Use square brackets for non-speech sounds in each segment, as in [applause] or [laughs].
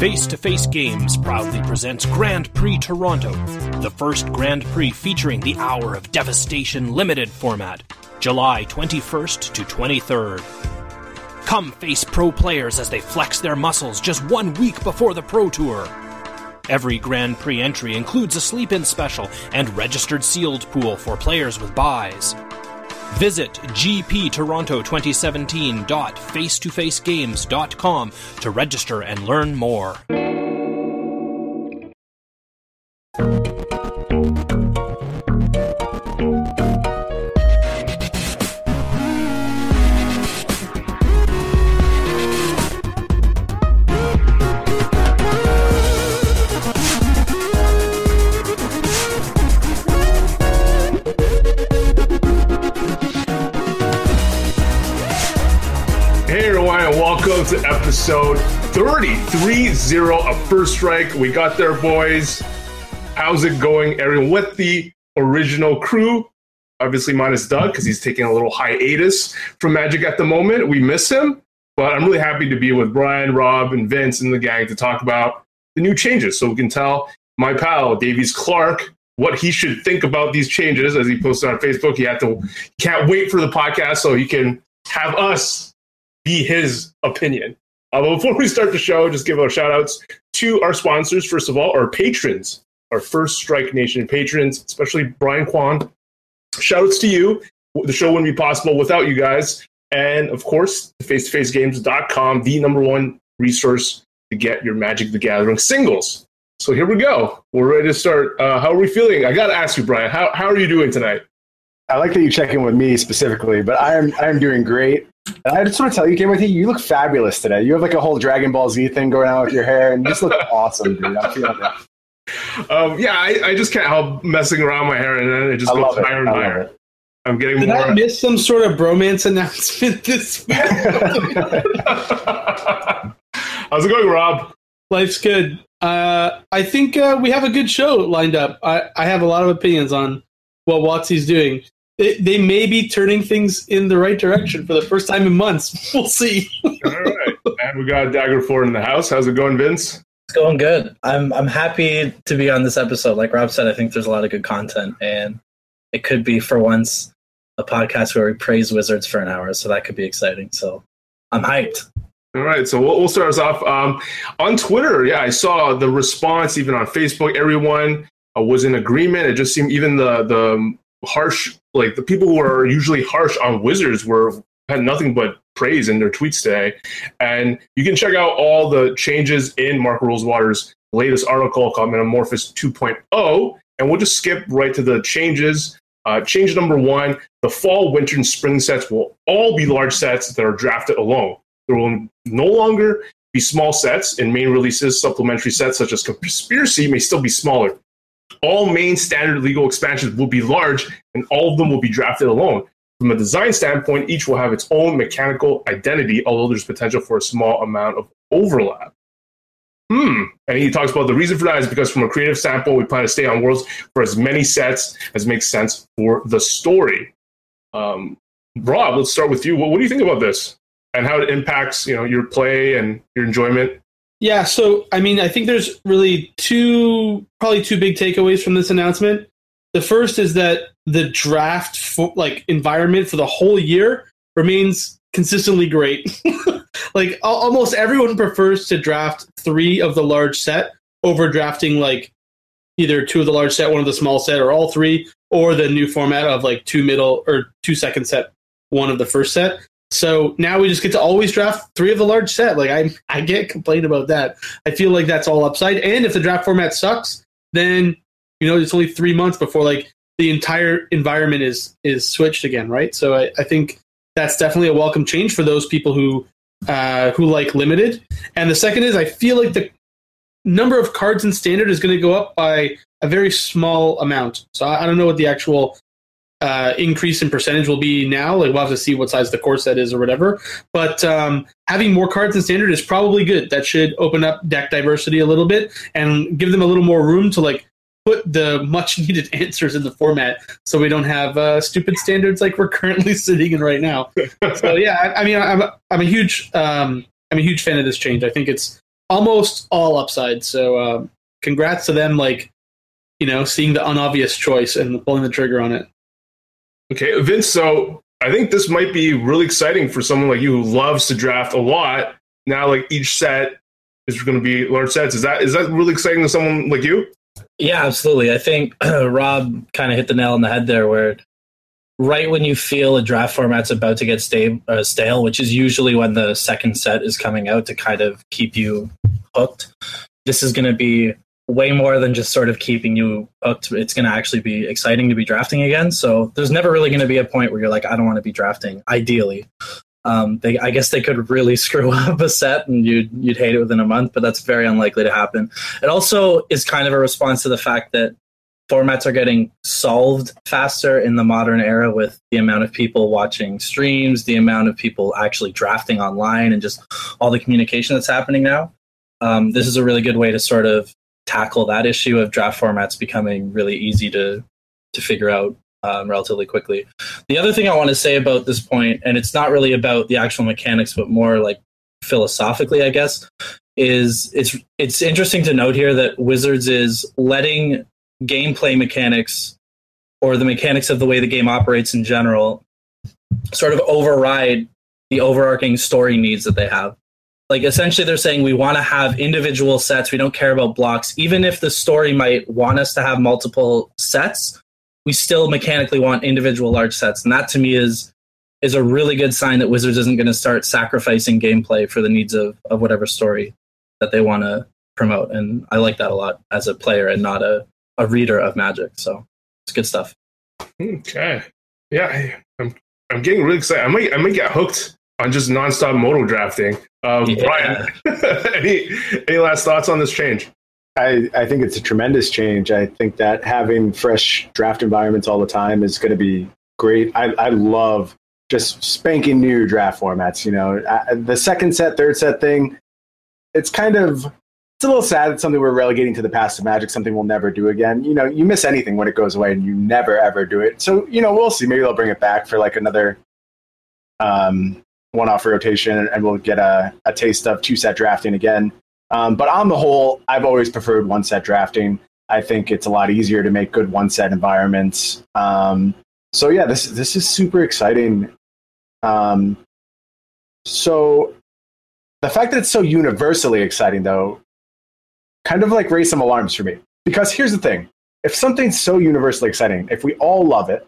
Face to Face Games proudly presents Grand Prix Toronto, the first Grand Prix featuring the Hour of Devastation limited format, July 21st to 23rd. Come face pro players as they flex their muscles just one week before the Pro Tour. Every Grand Prix entry includes a sleep in special and registered sealed pool for players with buys. Visit gptoronto2017.facetofacegames.com to register and learn more. Episode 33 of First Strike. We got there, boys. How's it going, everyone? With the original crew, obviously minus Doug because he's taking a little hiatus from Magic at the moment. We miss him, but I'm really happy to be with Brian, Rob, and Vince and the gang to talk about the new changes, so we can tell my pal Davies Clark what he should think about these changes. As he posted on Facebook, he had to can't wait for the podcast so he can have us be his opinion. Uh, before we start the show, just give our shout outs to our sponsors. First of all, our patrons, our First Strike Nation patrons, especially Brian Kwan. Shout outs to you. The show wouldn't be possible without you guys. And of course, facetofacegames.com, the number one resource to get your Magic the Gathering singles. So here we go. We're ready to start. Uh, how are we feeling? I got to ask you, Brian, how, how are you doing tonight? I like that you check in with me specifically, but I am I am doing great. And I just want to tell you, Game with you, you look fabulous today. You have like a whole Dragon Ball Z thing going on with your hair, and you just look [laughs] awesome, dude. I'm feeling it. Um, yeah, I, I just can't help messing around my hair, and then it just I goes higher and higher. it. I'm getting Did more. I miss some sort of bromance announcement [laughs] this week? [laughs] How's it going, Rob? Life's good. Uh, I think uh, we have a good show lined up. I, I have a lot of opinions on what WotC's doing. They, they may be turning things in the right direction for the first time in months. [laughs] We'll see. All right, and we got Dagger Four in the house. How's it going, Vince? It's going good. I'm I'm happy to be on this episode. Like Rob said, I think there's a lot of good content, and it could be for once a podcast where we praise wizards for an hour. So that could be exciting. So I'm hyped. All right, so we'll, we'll start us off um, on Twitter. Yeah, I saw the response even on Facebook. Everyone uh, was in agreement. It just seemed even the the harsh, like the people who are usually harsh on Wizards, were had nothing but praise in their tweets today. And you can check out all the changes in Mark Rosewater's latest article called Metamorphosis 2.0, and we'll just skip right to the changes. Uh, change number one: the fall, winter, and spring sets will all be large sets that are drafted alone. There will no longer be small sets in main releases. Supplementary sets such as Conspiracy may still be smaller. All main standard legal expansions will be large, and all of them will be drafted alone. From a design standpoint, each will have its own mechanical identity, although there's potential for a small amount of overlap. Hmm. And he talks about the reason for that is because, from a creative standpoint, we plan to stay on worlds for as many sets as makes sense for the story. Um, Rob, let's start with you. What, what do you think about this? and how it impacts you know your play and your enjoyment. Yeah, so I mean, I think there's really two, probably two big takeaways from this announcement. The first is that the draft for, like environment for the whole year remains consistently great. [laughs] like al- almost everyone prefers to draft three of the large set over drafting like either two of the large set, one of the small set, or all three, or the new format of like two middle or two second set, one of the first set. So now we just get to always draft three of the large set. Like I, I can't complain about that. I feel like that's all upside. And if the draft format sucks, then you know it's only three months before like the entire environment is is switched again, right? So I, I think that's definitely a welcome change for those people who uh, who like limited. And the second is I feel like the number of cards in standard is going to go up by a very small amount. So I, I don't know what the actual uh, increase in percentage will be now. Like we'll have to see what size the core set is or whatever. But um, having more cards in standard is probably good. That should open up deck diversity a little bit and give them a little more room to like put the much needed [laughs] answers in the format, so we don't have uh, stupid standards like we're currently [laughs] sitting in right now. so yeah, I, I mean, I'm I'm a huge um, I'm a huge fan of this change. I think it's almost all upside. So uh, congrats to them, like you know, seeing the unobvious choice and pulling the trigger on it. Okay, Vince. So I think this might be really exciting for someone like you who loves to draft a lot. Now, like each set is going to be large sets. Is that is that really exciting to someone like you? Yeah, absolutely. I think uh, [clears throat] Rob kind of hit the nail on the head there, where right when you feel a draft format's about to get stale, uh, stale, which is usually when the second set is coming out to kind of keep you hooked. This is going to be way more than just sort of keeping you hooked. It's going to actually be exciting to be drafting again. So there's never really going to be a point where you're like, I don't want to be drafting. Ideally, um, they, I guess they could really [laughs] screw up a set and you'd you'd hate it within a month, but that's very unlikely to happen. It also is kind of a response to the fact that formats are getting solved faster in the modern era with the amount of people watching streams, the amount of people actually drafting online, and just all the communication that's happening now. Um, this is a really good way to sort of tackle that issue of draft formats becoming really easy to to figure out um, relatively quickly. The other thing I want to say about this point, and it's not really about the actual mechanics, but more like philosophically, I guess, is it's it's interesting to note here that Wizards is letting gameplay mechanics or the mechanics of the way the game operates in general sort of override the overarching story needs that they have like essentially they're saying we want to have individual sets we don't care about blocks. Even if the story might want us to have multiple sets we still mechanically want individual large sets. And that to me is is a really good sign that wizards isn't going to start sacrificing gameplay for the needs of of whatever story that they want to promote. And i like that a lot as a player and not a, a reader of magic. So it's good stuff. Okay. Yeah i'm i'm getting really excited. I might i might get hooked on just nonstop Modo drafting. Um, Yeah. Brian, [laughs] any any last thoughts on this change? I, I think it's a tremendous change. I think that having fresh draft environments all the time is going to be great. I, I love just spanking new draft formats. You know, I, the second set, third set thing, it's kind of it's a little sad. It's something we're relegating to the past of Magic, something we'll never do again. You know, you miss anything when it goes away, and you never ever do it. So you know, we'll see. Maybe they'll bring it back for like another um, one-off rotation, and we'll get a, a taste of two-set drafting again. Um, but on the whole, I've always preferred one-set drafting. I think it's a lot easier to make good one-set environments. Um, so yeah, this this is super exciting. Um, so the fact that it's so universally exciting, though, kind of like raised some alarms for me. Because here's the thing: if something's so universally exciting, if we all love it,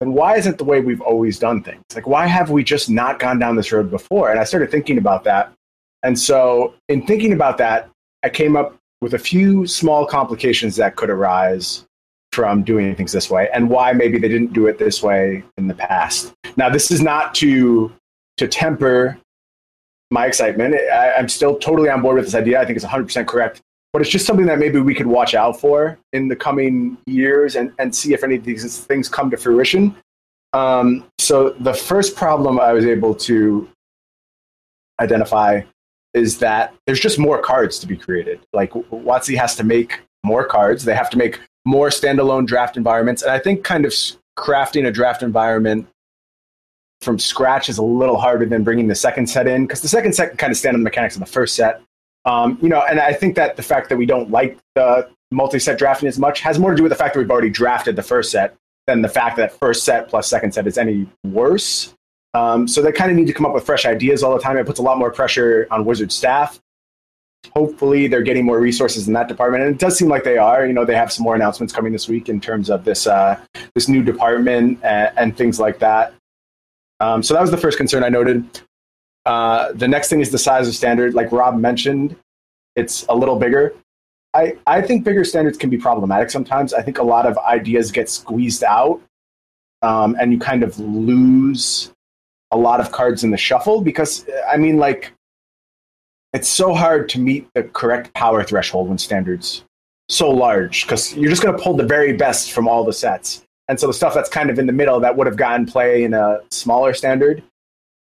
then why isn't it the way we've always done things? Like, why have we just not gone down this road before? And I started thinking about that. And so, in thinking about that, I came up with a few small complications that could arise from doing things this way and why maybe they didn't do it this way in the past. Now, this is not to, to temper my excitement. I, I'm still totally on board with this idea. I think it's 100% correct. But it's just something that maybe we could watch out for in the coming years and, and see if any of these things come to fruition. Um, so, the first problem I was able to identify is that there's just more cards to be created. Like, WotC has to make more cards, they have to make more standalone draft environments. And I think kind of crafting a draft environment from scratch is a little harder than bringing the second set in because the second set can kind of stand on the mechanics of the first set. Um, you know, and I think that the fact that we don't like the multi-set drafting as much has more to do with the fact that we've already drafted the first set than the fact that first set plus second set is any worse. Um, so they kind of need to come up with fresh ideas all the time. It puts a lot more pressure on Wizard staff. Hopefully, they're getting more resources in that department, and it does seem like they are. You know, they have some more announcements coming this week in terms of this uh, this new department and, and things like that. Um, so that was the first concern I noted. Uh, the next thing is the size of standard. Like Rob mentioned, it's a little bigger. I, I think bigger standards can be problematic sometimes. I think a lot of ideas get squeezed out, um, and you kind of lose a lot of cards in the shuffle because, I mean, like, it's so hard to meet the correct power threshold when standards so large because you're just going to pull the very best from all the sets. And so the stuff that's kind of in the middle that would have gotten play in a smaller standard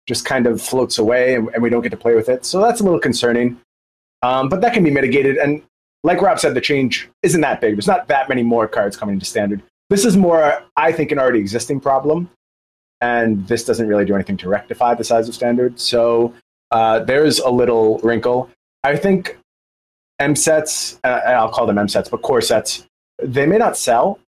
just kind of floats away and, and we don't get to play with it. So that's a little concerning. Um, but that can be mitigated. And like Rob said, the change isn't that big. There's not that many more cards coming into standard. This is more, I think, an already existing problem. And this doesn't really do anything to rectify the size of standard. So uh, there's a little wrinkle. I think M sets, uh, I'll call them M sets, but core sets, they may not sell.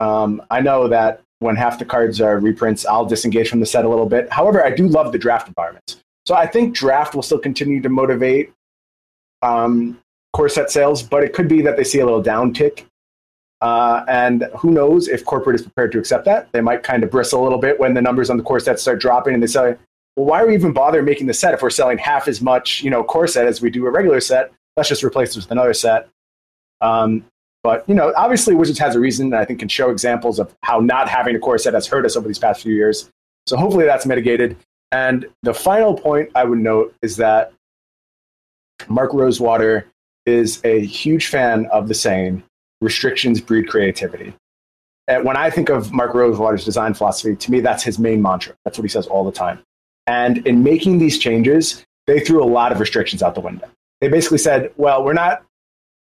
Um, I know that when half the cards are reprints, I'll disengage from the set a little bit. However, I do love the draft environment. So I think draft will still continue to motivate um, core set sales, but it could be that they see a little downtick. Uh, and who knows if corporate is prepared to accept that? They might kind of bristle a little bit when the numbers on the core set start dropping and they say, well, why are we even bother making the set if we're selling half as much, you know, core set as we do a regular set? Let's just replace it with another set. Um, but you know, obviously, Wizards has a reason, and I think can show examples of how not having a core set has hurt us over these past few years. So hopefully, that's mitigated. And the final point I would note is that Mark Rosewater is a huge fan of the saying, restrictions breed creativity. And when I think of Mark Rosewater's design philosophy, to me, that's his main mantra. That's what he says all the time. And in making these changes, they threw a lot of restrictions out the window. They basically said, well, we're not,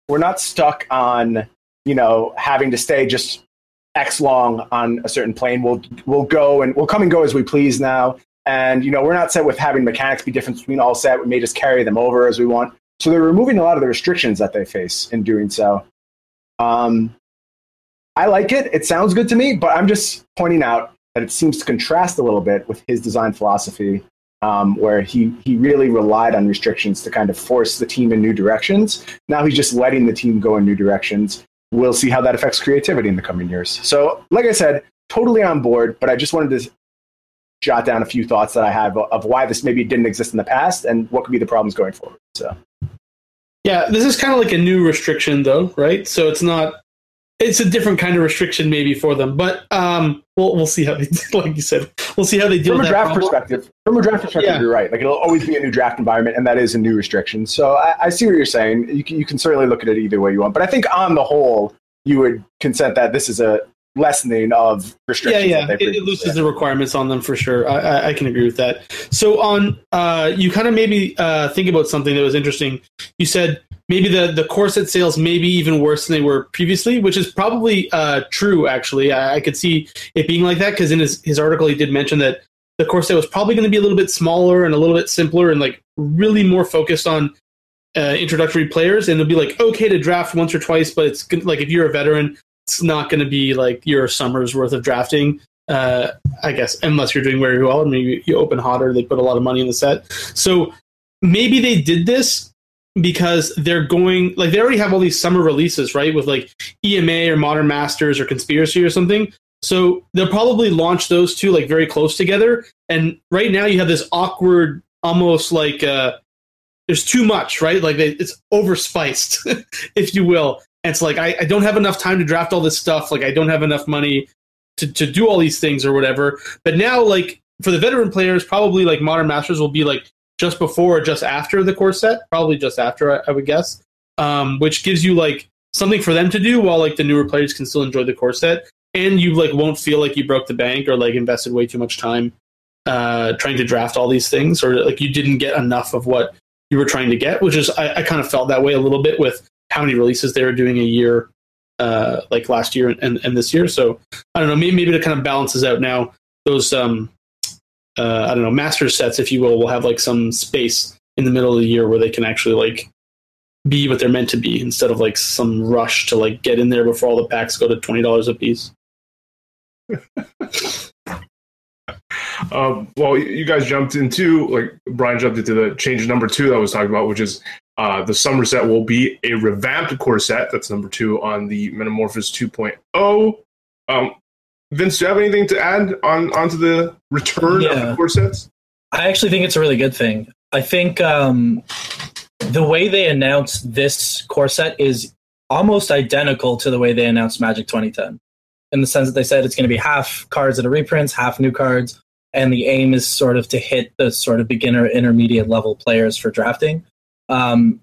we're not stuck on, you know, having to stay just X long on a certain plane. We'll, we'll go and we'll come and go as we please now. And, you know, we're not set with having mechanics be different between all set. We may just carry them over as we want. So they're removing a lot of the restrictions that they face in doing so. Um, I like it. It sounds good to me, but I'm just pointing out that it seems to contrast a little bit with his design philosophy, um, where he, he really relied on restrictions to kind of force the team in new directions. Now he's just letting the team go in new directions. We'll see how that affects creativity in the coming years. So, like I said, totally on board, but I just wanted to jot down a few thoughts that I have of why this maybe didn't exist in the past and what could be the problems going forward. So, yeah, this is kind of like a new restriction, though, right? So it's not. It's a different kind of restriction, maybe for them, but um, we'll we'll see how they, [laughs] like you said, we'll see how they deal from with a draft problem. perspective. From a draft perspective, Yeah. you're right. Like it'll always be a new draft environment, and that is a new restriction. So I, I see what you're saying. You can, you can certainly look at it either way you want, but I think on the whole, you would consent that this is a lessening of Yeah, restrictions. yeah, they it, it loosens the requirements on them for sure. I, I, I can agree with that. So on, uh, you kind of made me uh, think about something that was interesting. You said maybe the the core set sales may be even worse than they were previously, which is probably uh, true. Actually, I, I could see it being like that because in his his article he did mention that the core set was probably going to be a little bit smaller and a little bit simpler and like really more focused on uh, introductory players, and it'll be like okay to draft once or twice, but it's like if you're a veteran, it's not going to be like your summer's worth of drafting. Uh, I guess unless you're doing very well, and maybe you open hotter, they put a lot of money in the set. So maybe they did this because they're going like they already have all these summer releases, right? With like EMA or Modern Masters or Conspiracy or something. So they'll probably launch those two like very close together. And right now you have this awkward, almost like uh, there's too much, right? Like they, it's overspiced, [laughs] if you will. It's like I, I don't have enough time to draft all this stuff. Like I don't have enough money to, to do all these things or whatever. But now, like for the veteran players, probably like Modern Masters will be like just before or just after the core set, probably just after, I, I would guess. Um, which gives you like something for them to do while like the newer players can still enjoy the core set, and you like won't feel like you broke the bank or like invested way too much time uh, trying to draft all these things, or like you didn't get enough of what you were trying to get. Which is I, I kind of felt that way a little bit with how many releases they were doing a year, uh, like last year and, and this year. So I don't know, maybe maybe it kind of balances out now. Those um, uh, I don't know, master sets, if you will, will have like some space in the middle of the year where they can actually like be what they're meant to be instead of like some rush to like get in there before all the packs go to twenty dollars a piece. Um, [laughs] well, you guys jumped into like Brian jumped into the change number two that I was talking about, which is uh, the summer set will be a revamped core set. That's number two on the Metamorphosis 2.0. Um, Vince, do you have anything to add on onto the return of the core sets? I actually think it's a really good thing. I think um, the way they announced this core set is almost identical to the way they announced Magic 2010, in the sense that they said it's going to be half cards that are reprints, half new cards, and the aim is sort of to hit the sort of beginner, intermediate level players for drafting. Um,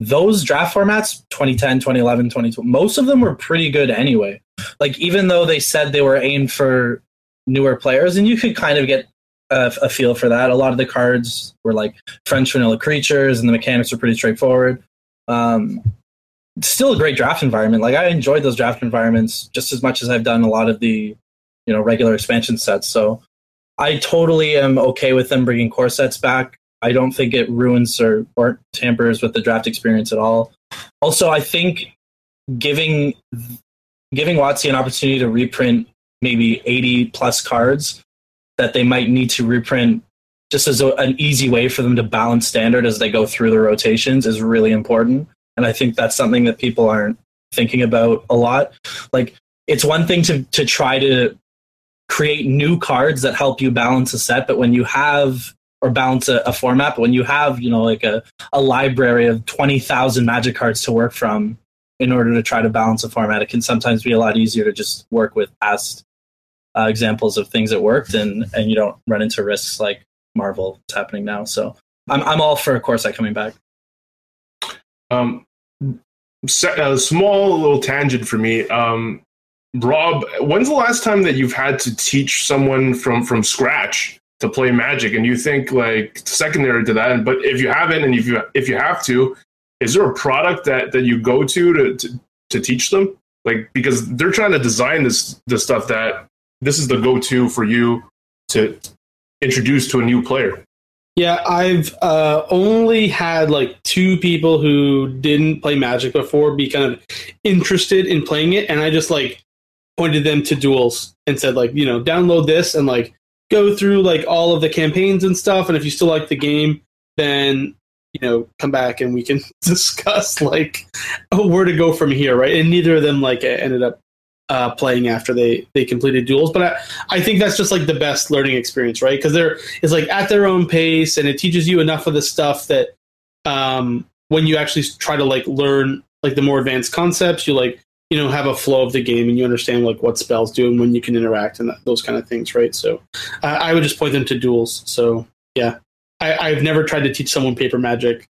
those draft formats 2010 2011 2012 most of them were pretty good anyway like even though they said they were aimed for newer players and you could kind of get a, a feel for that. A lot of the cards were like French vanilla creatures, and the mechanics were pretty straightforward. Um, still a great draft environment. Like I enjoyed those draft environments just as much as I've done a lot of the, you know, regular expansion sets. So I totally am okay with them bringing core sets back. I don't think it ruins or, or tampers with the draft experience at all. Also, I think giving giving WotC an opportunity to reprint maybe 80 plus cards that they might need to reprint just as a, an easy way for them to balance standard as they go through the rotations is really important. And I think that's something that people aren't thinking about a lot. Like it's one thing to to try to create new cards that help you balance a set, but when you have or balance a, a format, but when you have, you know, like a, a library of 20,000 magic cards to work from in order to try to balance a format, it can sometimes be a lot easier to just work with past uh, examples of things that worked and, and you don't run into risks like Marvel is happening now. So I'm, I'm all for Set coming back. Um, a small little tangent for me. Um, Rob, when's the last time that you've had to teach someone from from scratch to play Magic, and you think like secondary to that? But if you haven't, and if you if you have to, is there a product that that you go to to to, to teach them? Like because they're trying to design this the stuff that this is the go to for you to introduce to a new player. Yeah, I've uh, only had like two people who didn't play Magic before be kind of interested in playing it, and I just like pointed them to duels and said like, you know, download this and like go through like all of the campaigns and stuff, and if you still like the game, then you know come back and we can [laughs] discuss like oh, where to go from here, right? And neither of them like ended up uh, playing after they they completed duels. But I, I think that's just like the best learning experience, right? Because they're it's like at their own pace, and it teaches you enough of the stuff that um, when you actually try to like learn like the more advanced concepts, you like you know have a flow of the game and you understand like what spells do and when you can interact and those kind of things, right? So uh, I would just point them to duels. So yeah, I, I've never tried to teach someone paper magic.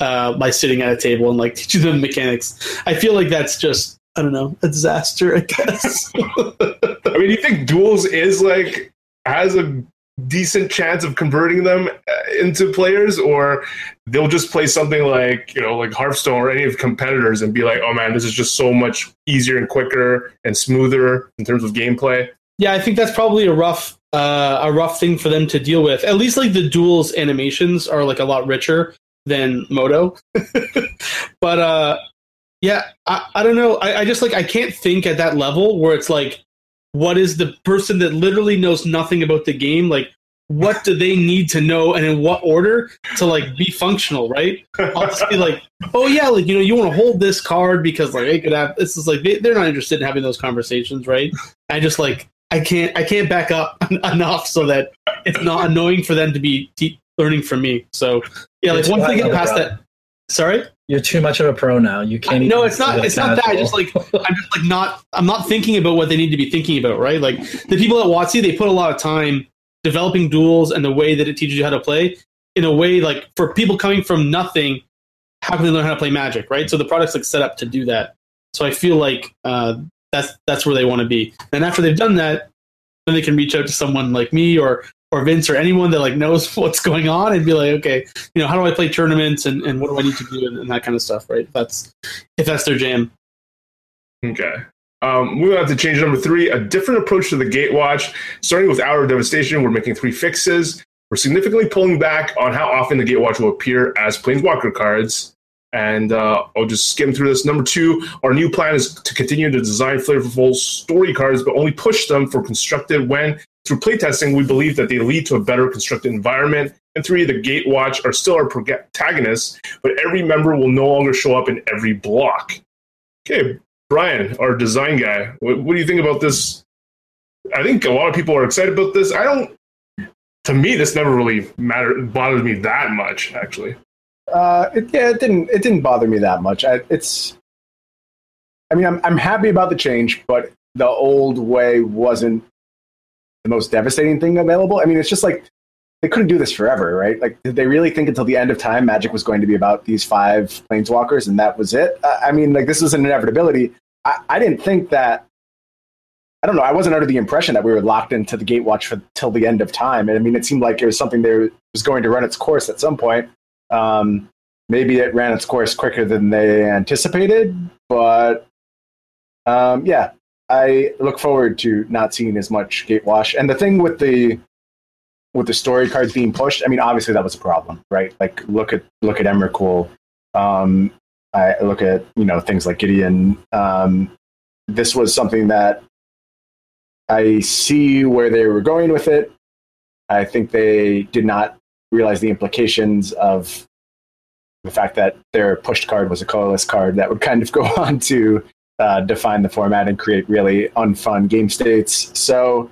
Uh, by sitting at a table and like [laughs] teaching them mechanics, I feel like that's just I don't know, a disaster, I guess. [laughs] I mean, you think duels is like has a decent chance of converting them uh, into players, or they'll just play something like you know, like Hearthstone or any of competitors and be like, oh man, this is just so much easier and quicker and smoother in terms of gameplay. Yeah, I think that's probably a rough uh, a rough thing for them to deal with. At least like the duels animations are like a lot richer than Modo. [laughs] but uh yeah, I, I don't know. I, I just like I can't think at that level where it's like, what is the person that literally knows nothing about the game like? What do they need to know, and in what order to like be functional? Right? I'll just be like, oh yeah, like you know, you want to hold this card because like it could have. This is like they, they're not interested in having those conversations, right? I just like I can't I can't back up [laughs] enough so that it's not annoying for them to be te- learning from me. So yeah, like once they get past that. Sorry you're too much of a pro now. You can't. no, it's not. It's not that. I just like I'm just like not. I'm not thinking about what they need to be thinking about. Right. Like the people at WotC, they put a lot of time developing duels and the way that it teaches you how to play in a way like for people coming from nothing. How can they learn how to play Magic? Right. So the product's like set up to do that. So I feel like uh, that's that's where they want to be. And after they've done that, then they can reach out to someone like me or or Vince or anyone that like knows [laughs] what's going on and be like, okay, you know, how do I play tournaments and, and what do I need to do and, and that kind of stuff, right? If that's if that's their jam. Okay. Um, moving on to change number three, a different approach to the Gatewatch. Starting with Hour of Devastation, we're making three fixes. We're significantly pulling back on how often the Gatewatch will appear as Planeswalker cards. And uh, I'll just skim through this. Number two, our new plan is to continue to design flavorful story cards, but only push them for constructed when through playtesting, we believe that they lead to a better constructed environment. And three, the Gatewatch are still our protagonists, but every member will no longer show up in every block. Okay, Brian, our design guy, what, what do you think about this? I think a lot of people are excited about this. I don't. To me, this never really mattered, bothered me that much, actually. Uh, it, yeah, it didn't. It didn't bother me that much. I, it's. I mean, I'm I'm happy about the change, but the old way wasn't the most devastating thing available. I mean, it's just like they couldn't do this forever, right? Like, did they really think until the end of time Magic was going to be about these five planeswalkers and that was it? I mean, like, this was an inevitability. I, I didn't think that. I don't know. I wasn't under the impression that we were locked into the Gatewatch for till the end of time. And I mean, it seemed like it was something that was going to run its course at some point. Um, maybe it ran its course quicker than they anticipated, but um, yeah, I look forward to not seeing as much Gatewatch. And the thing with the with the story cards being pushed, I mean, obviously that was a problem, right? Like look at look at Emrakul. Um, I look at you know things like Gideon. Um, this was something that I see where they were going with it. I think they did not realize the implications of the fact that their pushed card was a colorless card that would kind of [laughs] go on to uh, define the format and create really unfun game states. So,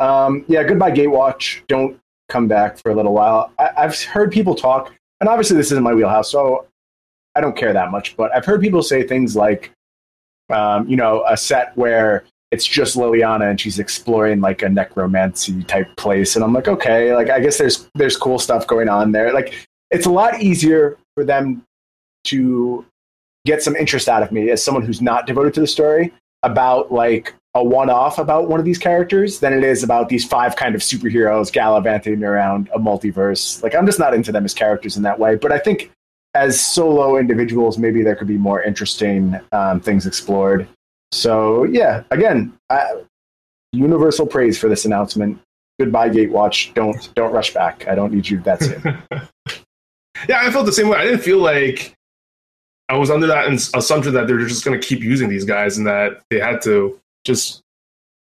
um, yeah, goodbye Gatewatch. Don't come back for a little while. I- I've heard people talk, and obviously this isn't my wheelhouse, so I don't care that much. But I've heard people say things like, um, you know, a set where it's just Liliana and she's exploring like a necromancy type place, and I'm like, okay, like I guess there's there's cool stuff going on there. Like it's a lot easier for them to get some interest out of me as someone who's not devoted to the story about like a one-off about one of these characters than it is about these five kind of superheroes gallivanting around a multiverse. Like I'm just not into them as characters in that way. But I think as solo individuals, maybe there could be more interesting um, things explored. So yeah, again, I, universal praise for this announcement. Goodbye, Gatewatch. Don't don't rush back. I don't need you. That's it. [laughs] Yeah, I felt the same way. I didn't feel like I was under that assumption that they're just going to keep using these guys and that they had to just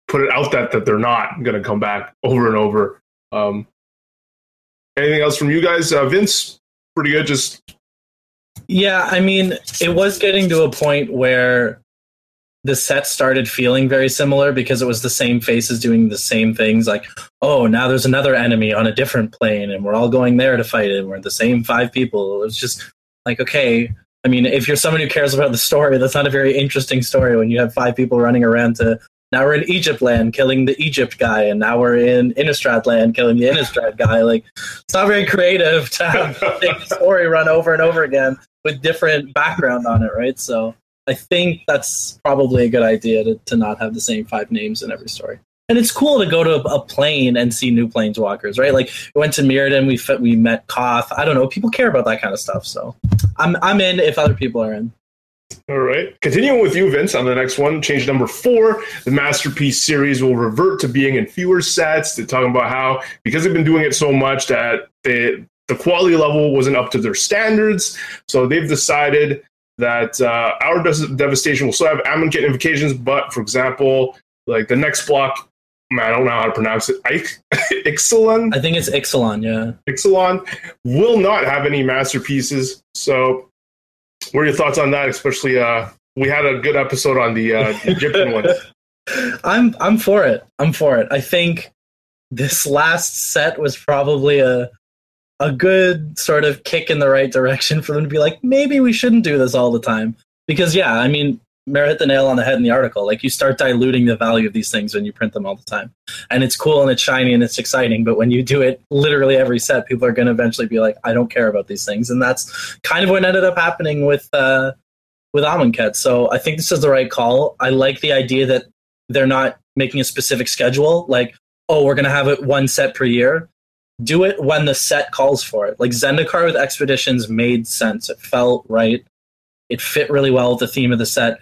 put it out that that they're not going to come back over and over. Um, anything else from you guys, uh, Vince? Pretty good. Just Yeah, I mean, it was getting to a point where the set started feeling very similar because it was the same faces doing the same things. Like, oh, now there's another enemy on a different plane, and we're all going there to fight it. We're the same five people. It was just like, okay. I mean, if you're someone who cares about the story, that's not a very interesting story when you have five people running around to. Now we're in Egypt land killing the Egypt guy, and now we're in Innistrad land killing the Innistrad guy. Like, it's not very creative to have the [laughs] story run over and over again with different background on it, right? So I think that's probably a good idea to, to not have the same five names in every story. And it's cool to go to a, plane and see new planeswalkers, right? Like we went to Mirrodin, we fe- we met Koth. I don't know, people care about that kind of stuff. So I'm I'm in if other people are in. All right. Continuing with you, Vince, on the next one, change number four. The Masterpiece series will revert to being in fewer sets. They're talking about how, because they've been doing it so much, that they, the quality level wasn't up to their standards. So they've decided that uh, Hour Devastation will still have Amonkhet invocations, but for example, like the next block, I don't know how to pronounce it, Ix- [laughs] Ixalan? I think it's Ixalan, yeah. Ixalan will not have any masterpieces. So, what are your thoughts on that? Especially, uh, we had a good episode on the uh, [laughs] Egyptian one. I'm I'm for it. I'm for it. I think this last set was probably a a good sort of kick in the right direction for them to be like, maybe we shouldn't do this all the time. Because yeah, I mean, MaRo hit the nail on the head in the article. Like you start diluting the value of these things when you print them all the time. And it's cool and it's shiny and it's exciting, but when you do it literally every set, people are gonna eventually be like, I don't care about these things. And that's kind of what ended up happening with uh with Amonkhet. So I think this is the right call. I like the idea that they're not making a specific schedule, like, oh, we're gonna have it one set per year. Do it when the set calls for it. Like Zendikar with Expeditions made sense. It felt right. It fit really well with the theme of the set.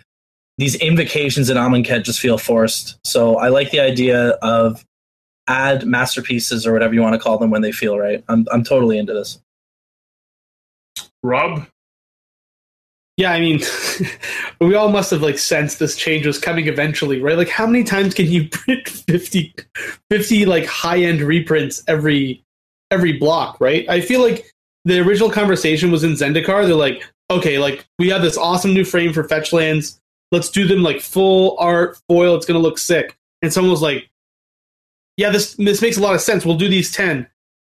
These invocations in Amonkhet just feel forced. So I like the idea of add masterpieces or whatever you want to call them when they feel right. I'm I'm totally into this. Rob? Yeah, I mean, [laughs] we all must have like sensed this change was coming eventually, right? Like, how many times can you [laughs] print 50, 50 like high end reprints every every block, right? I feel like the original conversation was in Zendikar. They're like, okay, like we have this awesome new frame for fetch lands. Let's do them like full art foil. It's gonna look sick. And someone was like, yeah, this this makes a lot of sense. We'll do these ten,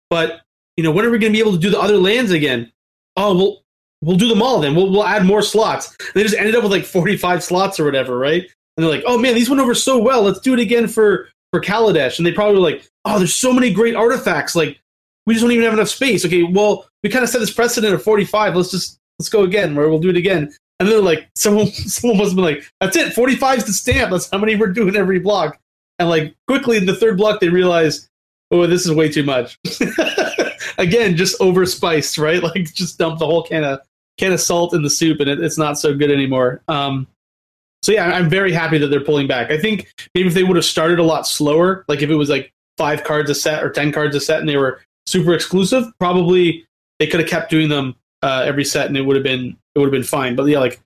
but you know, when are we gonna be able to do the other lands again? Oh, well, we'll do them all then. We'll, we'll add more slots. They just ended up with like 45 slots or whatever, right? And they're like, oh man, these went over so well. Let's do it again for for Kaladesh. And they probably were like, oh, there's so many great artifacts. Like, we just don't even have enough space. Okay, well, we kind of set this precedent of 45. Let's just let's go again, where we'll do it again. And then like, someone [laughs] someone must have been like, that's it, 45 is the stamp. That's how many we're doing every block. And like quickly in the third block, they realize, oh, this is way too much. [laughs] again, just overspiced, right? [laughs] Like just dump the whole can of can of salt in the soup, and it, it's not so good anymore. Um, so yeah, I'm very happy that they're pulling back. I think maybe if they would have started a lot slower, like if it was like five cards a set or ten cards a set, and they were super exclusive, probably they could have kept doing them uh, every set, and it would have been it would have been fine. But yeah, like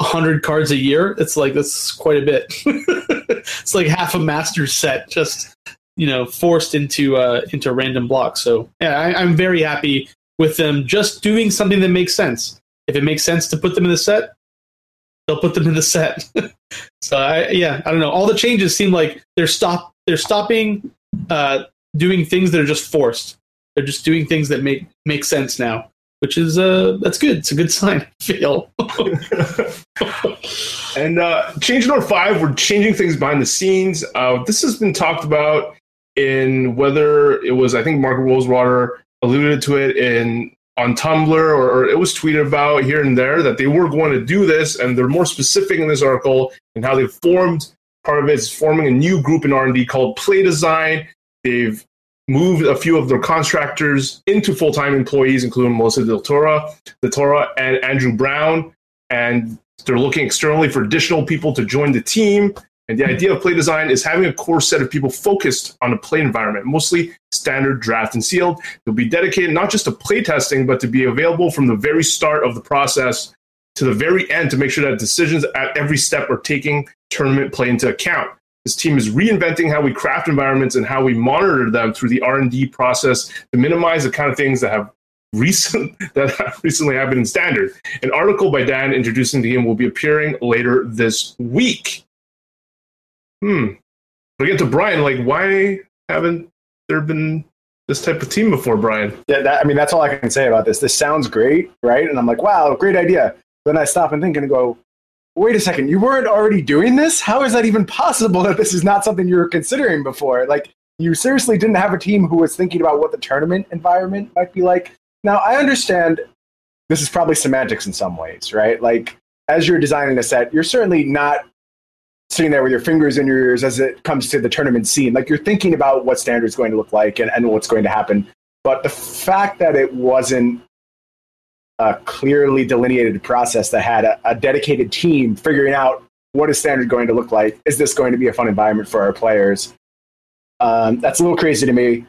hundred cards a year, it's like that's quite a bit. [laughs] it's like half a master set just you know forced into uh, into random blocks. So yeah, I, I'm very happy with them just doing something that makes sense. If it makes sense to put them in the set, they'll put them in the set. [laughs] so I, yeah, I don't know. All the changes seem like they're stop they're stopping uh, doing things that are just forced. They're just doing things that make make sense now, which is uh that's good. It's a good sign. Feel. [laughs] and uh, change number five, we're changing things behind the scenes. Uh, this has been talked about in whether it was I think Mark Rosewater alluded to it in on Tumblr or, or, it was tweeted about here and there that they were going to do this, and they're more specific in this article and how they formed. Part of it is forming a new group in R and D called Play Design. They've moved a few of their contractors into full-time employees, including Melissa DeTora, Del Toro and Andrew Brown, and they're looking externally for additional people to join the team. And the idea of play design is having a core set of people focused on a play environment, mostly standard, draft, and sealed. They'll be dedicated not just to play testing, but to be available from the very start of the process to the very end to make sure that decisions at every step are taking tournament play into account. This team is reinventing how we craft environments and how we monitor them through the R&D process to minimize the kind of things that have recent [laughs] that have recently happened in standard. An article by Dan introducing the game will be appearing later this week hmm. We get to Brian, like, why haven't there been this type of team before, Brian? Yeah, that, I mean, that's all I can say about this. This sounds great, right? And I'm like, wow, great idea. Then I stop and think and go, wait a second, you weren't already doing this? How is that even possible that this is not something you were considering before? Like, you seriously didn't have a team who was thinking about what the tournament environment might be like. Now, I understand this is probably semantics in some ways, right? Like, as you're designing a set, you're certainly not sitting there with your fingers in your ears as it comes to the tournament scene. Like you're thinking about what standard is going to look like and, and what's going to happen. But the fact that it wasn't a clearly delineated process that had a, a dedicated team figuring out what is standard going to look like, is this going to be a fun environment for our players? Um, that's a little crazy to me.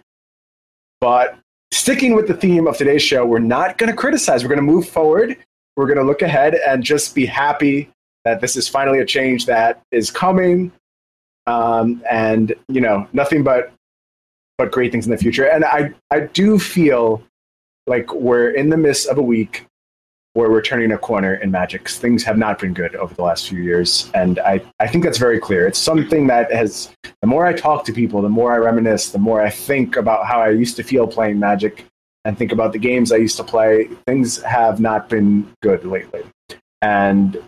But sticking with the theme of today's show, we're not going to criticize. We're going to move forward. We're going to look ahead and just be happy that this is finally a change that is coming, um, and you know nothing but but great things in the future. And I I do feel like we're in the midst of a week where we're turning a corner in Magic. Things have not been good over the last few years, and I I think that's very clear. It's something that has the more I talk to people, the more I reminisce, the more I think about how I used to feel playing Magic and think about the games I used to play, things have not been good lately. And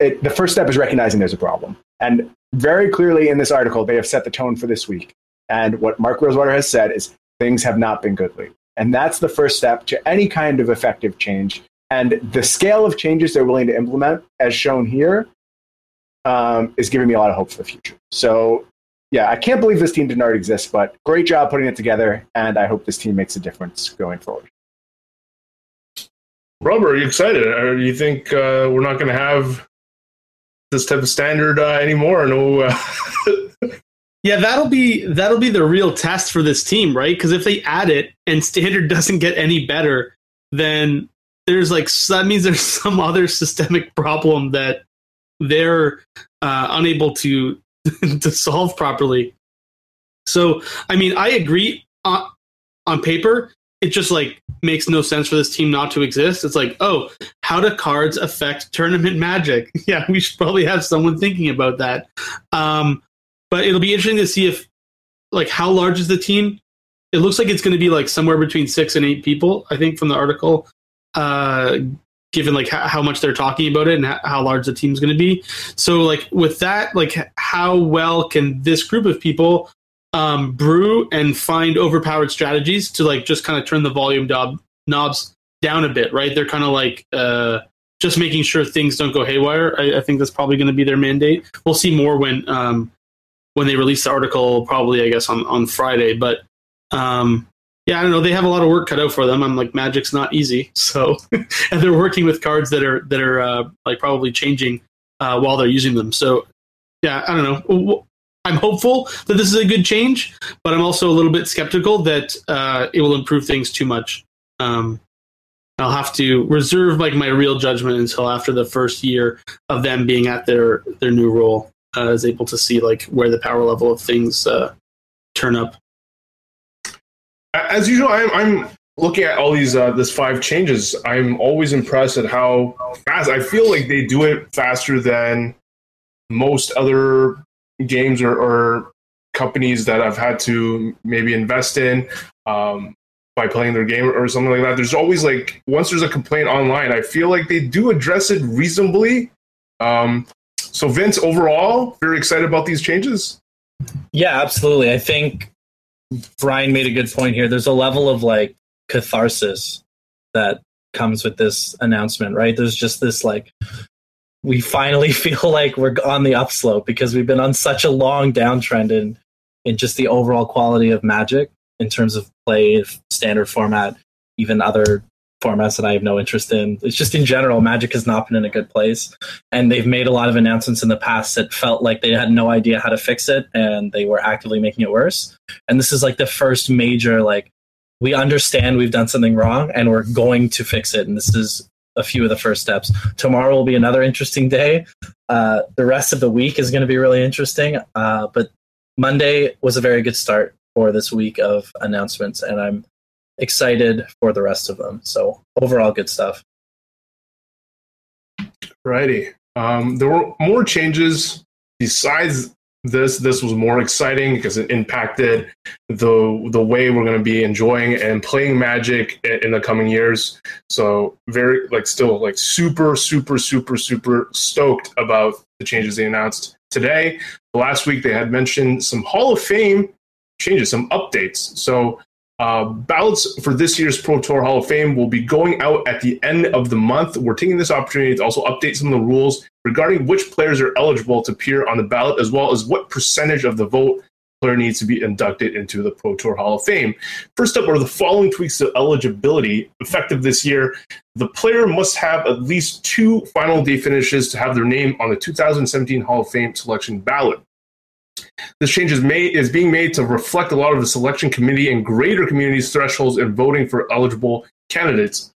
it, the first step is recognizing there's a problem. And very clearly in this article, they have set the tone for this week. And what Mark Rosewater has said is things have not been good lately. And that's the first step to any kind of effective change. And the scale of changes they're willing to implement, as shown here, um, is giving me a lot of hope for the future. So, yeah, I can't believe this team didn't already exist, but great job putting it together. And I hope this team makes a difference going forward. Robert, are you excited? Do you think uh, we're not going to have this type of standard uh, anymore. No. Uh, [laughs] yeah, that'll be that'll be the real test for this team, right? Because if they add it and [laughs] standard doesn't get any better, then there's like that means there's [laughs] some other systemic problem that they're uh, unable to [laughs] to solve properly. So, I mean, I agree on, uh, on paper it just like makes no sense for this team not to exist. It's like, oh, how do cards affect tournament magic? Yeah, we should probably have someone thinking about that. Um, but it'll be interesting to see if, like, how large is the team? It looks like it's going to be like somewhere between six and eight people. I think from the article, uh, given like how, how much they're talking about it and how large the team's going to be. So, like with that, like how well can this group of people um, brew and find overpowered strategies to like just kind of turn the volume knob, knobs down a bit, right? They're kind of like uh, just making sure things don't go haywire. I, I think that's probably going to be their mandate. We'll see more when um, when they release the article, probably I guess on on Friday. But um, yeah, I don't know. They have a lot of work cut out for them. I'm like, Magic's not easy, [laughs] so and they're working with cards that are that are uh, like probably changing uh, while they're using them. So yeah, I don't know. I'm hopeful that this is a good change, but I'm also a little bit skeptical that uh, it will improve things too much. Um, I'll have to reserve like my real judgment until after the first year of them being at their their new role. Uh, is able to see like where the power level of things uh, turn up. As usual, I'm, I'm looking at all these uh, this five changes. I'm always impressed at how fast. I feel like they do it faster than most other games or, or companies that I've had to maybe invest in. Um, by playing their game or something like that. There's always like once there's a complaint online, I feel like they do address it reasonably. Um, so Vince, overall, very excited about these changes. Yeah, absolutely. I think Brian made a good point here. There's a level of like catharsis that comes with this announcement, right? There's just this like we finally [laughs] feel like we're on the upslope because we've been on such a long downtrend in in just the overall quality of Magic in terms of play, standard format, even other formats that I have no interest in. It's just in general, Magic has not been in a good place. And they've made a lot of announcements in the past that felt like they had no idea how to fix it and they were actively making it worse. And this is like the first major, like, we understand we've done something wrong and we're going to fix it. And this is a few of the first steps. Tomorrow will be another interesting day. Uh, the rest of the week is going to be really interesting. Uh, but Monday was a very good start for this week of announcements, and I'm excited for the rest of them. So overall, good stuff. Righty. Um, there were more changes besides this. This was more exciting because it impacted the the way we're going to be enjoying and playing Magic in, the coming years. So very like still like super super super super stoked about the changes they announced today. Last week they had mentioned some Hall of Fame changes, some updates. So uh, ballots for this year's Pro Tour Hall of Fame will be going out at the end of the month. We're taking this opportunity to also update some of the rules regarding which players are eligible to appear on the ballot, as well as what percentage of the vote player needs to be inducted into the Pro Tour Hall of Fame. First up are the following tweaks to eligibility. Effective this year, the player must have at least two final day finishes to have their name on the 2017 Hall of Fame selection ballot. This change is made is being made to reflect a lot of the selection committee and greater community's thresholds in voting for eligible candidates.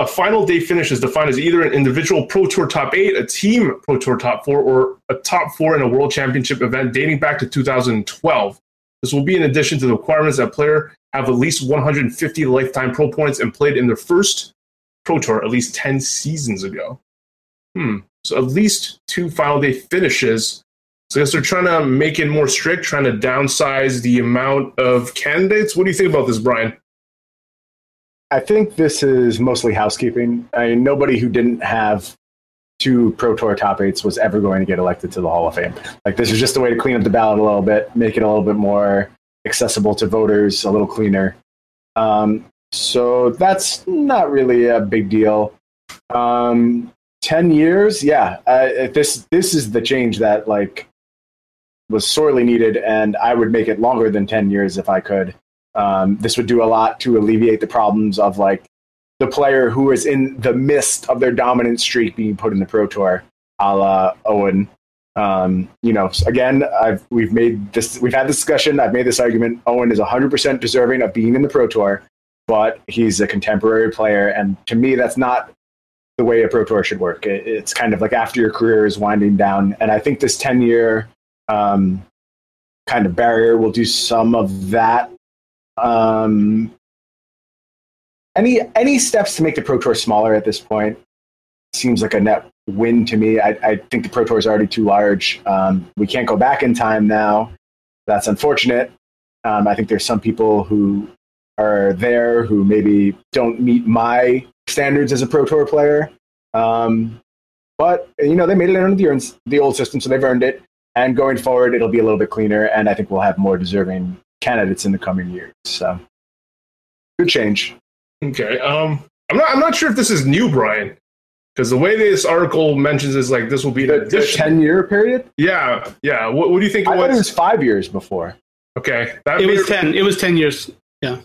A final day finish is defined as either an individual Pro Tour top eight, a team Pro Tour top four, or a top four in a World Championship event dating back to 2012. This will be in addition to the requirements that player have at least 150 lifetime pro points and played in their first Pro Tour at least 10 seasons ago. Hmm. So at least two final day finishes so I guess they're trying to make it more strict, trying to downsize the amount of candidates. What do you think about this, Brian? I think this is mostly housekeeping. I mean, nobody who didn't have two Pro Tour top eights was ever going to get elected to the Hall of Fame. Like this is just a way to clean up the ballot a little bit, make it a little bit more accessible to voters, a little cleaner. Um, so that's not really a big deal. Um, Ten years, yeah. Uh, this this is the change that like was sorely needed, and I would make it longer than 10 years if I could. Um, this would do a lot to alleviate the problems of like the player who is in the midst of their dominant streak being put in the Pro Tour, a la Owen. Um, you know, again, I've we've made this, we've had this discussion. I've made this argument. Owen is 100% deserving of being in the Pro Tour, but he's a contemporary player, and to me, that's not the way a Pro Tour should work. it's kind of like after your career is winding down, and I think this 10 year um, kind of barrier We'll do some of that. Um, any any steps to make the Pro Tour smaller at this point seems like a net win to me. I, I think the Pro Tour is already too large. Um, we can't go back in time now. That's unfortunate. Um, I think there's some people who are there who maybe don't meet my standards as a Pro Tour player. Um, but you know they made it under the, the old system, so they've earned it. And going forward, it'll be a little bit cleaner, and I think we'll have more deserving candidates in the coming years. So, good change. Okay. Um, I'm not. I'm not sure if this is new, Brian, because the way this article mentions is like this will be the, the ten year period. Yeah, yeah. What, what do you think? It I was? thought it was five years before. Okay, that it was ten. It was ten years. Yeah,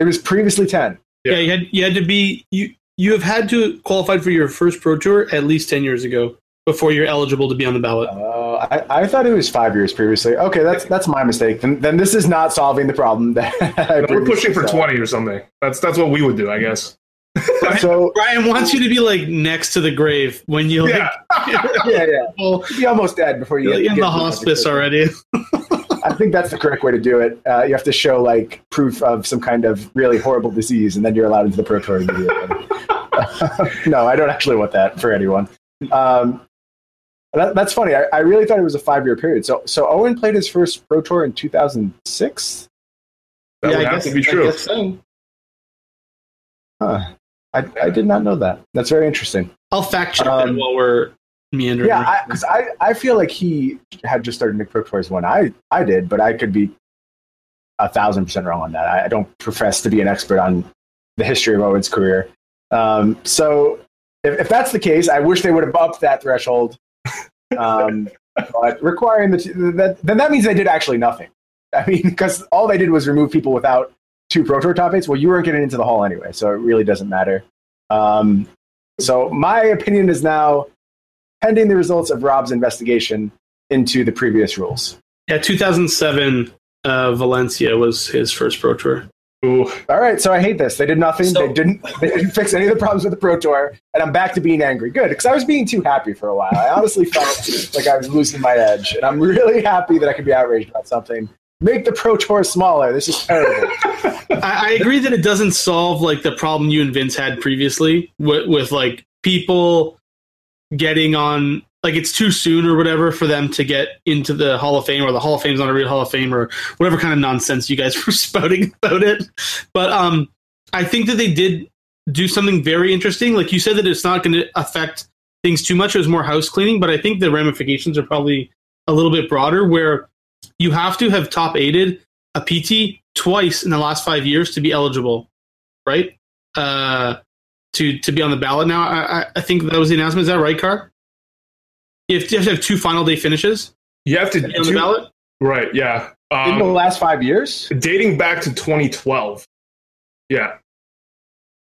it was previously ten. Yeah. yeah, you had you had to be you you have had to qualify for your first pro tour at least ten years ago. Before you're eligible to be on the ballot. Uh, I, I thought it was five years previously. Okay, that's that's my mistake. Then, then this is not solving the problem. That [laughs] I We're pushing for saw. 20 or something. That's that's what we would do, I guess. [laughs] So Brian wants you to be like next to the grave when you like, Yeah. [laughs] yeah, yeah, well, be almost dead before you you're get in get the hospice already. I think that's the correct way to do it. Uh, you have to show like proof of some kind of really horrible disease, and then you're allowed into the pro tour immediately. no, I don't actually want that for anyone. Um, that, that's funny. I, I really thought it was a five year period. So, so Owen played his first pro tour in 2006. That yeah, would I have guess, to be I true. guess so. Huh. I, I did not know that. That's very interesting. I'll fact check Um, that while we're meandering. Yeah, because I, I, I feel like he had just started Nick Pro Tours when I, I did, but I could be a thousand percent wrong on that. I, I don't profess to be an expert on the history of Owen's career. Um, so if, if that's the case, I wish they would have upped that threshold. Um, but requiring the that, then that means they did actually nothing. I mean, because all they did was remove people without two Pro Tour. Well, you weren't getting into the hall anyway, so it really doesn't matter. Um, so my opinion is now pending the results of Rob's investigation into the previous rules. yeah, 2007 uh, Valencia was his first pro tour. Ooh. All right, so I hate this. They did nothing. So- they didn't. They didn't fix any of the problems with the Pro Tour, and I'm back to being angry. Good, because I was being too happy for a while. I honestly felt like I was losing my edge, and I'm really happy that I can be outraged about something. Make the Pro Tour smaller. This is terrible. [laughs] I, I agree that it doesn't solve like the problem you and Vince had previously with, with like people getting on like it's too soon or whatever for them to get into the Hall of Fame or the Hall of Fame's not a real Hall of Fame or whatever kind of nonsense you guys [laughs] were spouting about it. But um I think that they did do something very interesting. Like you said that it's not going to affect things too much. It was more house cleaning, but I think the ramifications are probably a little bit broader where you have to have top aided a PT twice in the last five years to be eligible, right? Uh, to to be on the ballot now. I, I- think that was the announcement. Is that right, Car? You have, to, you have to have two final day finishes You have to to be on the ballot. Right, yeah. In the Um, last five years, dating back to 2012. Yeah.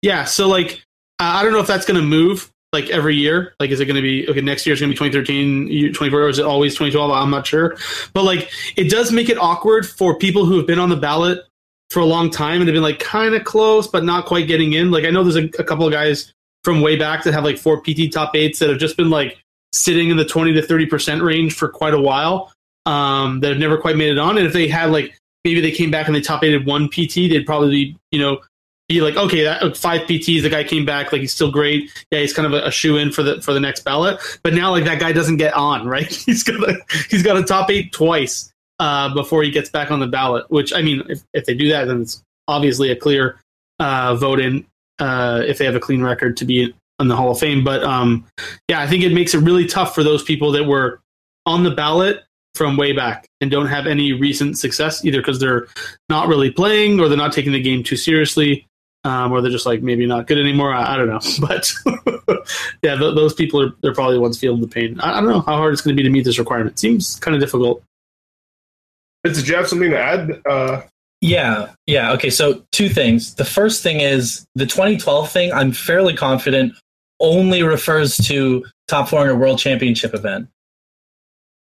Yeah. So like, I I don't know if that's going to move like every year. Like, is it going to be okay? Next year is going to be 2013, 24, or is it always 2012? I'm not sure. But like, it does make it awkward for people who have been on the ballot for a long time and have been like kind of close, but not quite getting in. Like, I know there's a, a couple of guys from way back that have like four PT top eights that have just been like sitting in the 20 to 30 percent range for quite a while. Um, that have never quite made it on. And if they had like maybe they came back and they top aided one PT, they'd probably be, you know be like, okay, that five PTs, the guy came back, like he's still great. Yeah, he's kind of a, a shoe in for the for the next ballot. But now, like that guy doesn't get on, [laughs] right? He's got a he's got a top eight twice uh, before he gets back on the ballot. Which I mean, if if they do that, then it's obviously a clear uh, vote in uh, if they have a clean record to be in the Hall of Fame. But um, yeah, I think it makes it really tough for those people that were on the ballot from way back and don't have any recent success either because they're not really playing or they're not taking the game too seriously um, or they're just like maybe not good anymore. I, I don't know, [laughs] but yeah, th- those people are they're probably the ones feeling the pain. I, I don't know how hard it's going to be to meet this requirement. Seems kind of difficult. Did you have something to add? Uh, Yeah, yeah. Okay, so two things. The first thing is the 2012 thing. I'm fairly confident only refers to top four in a world championship event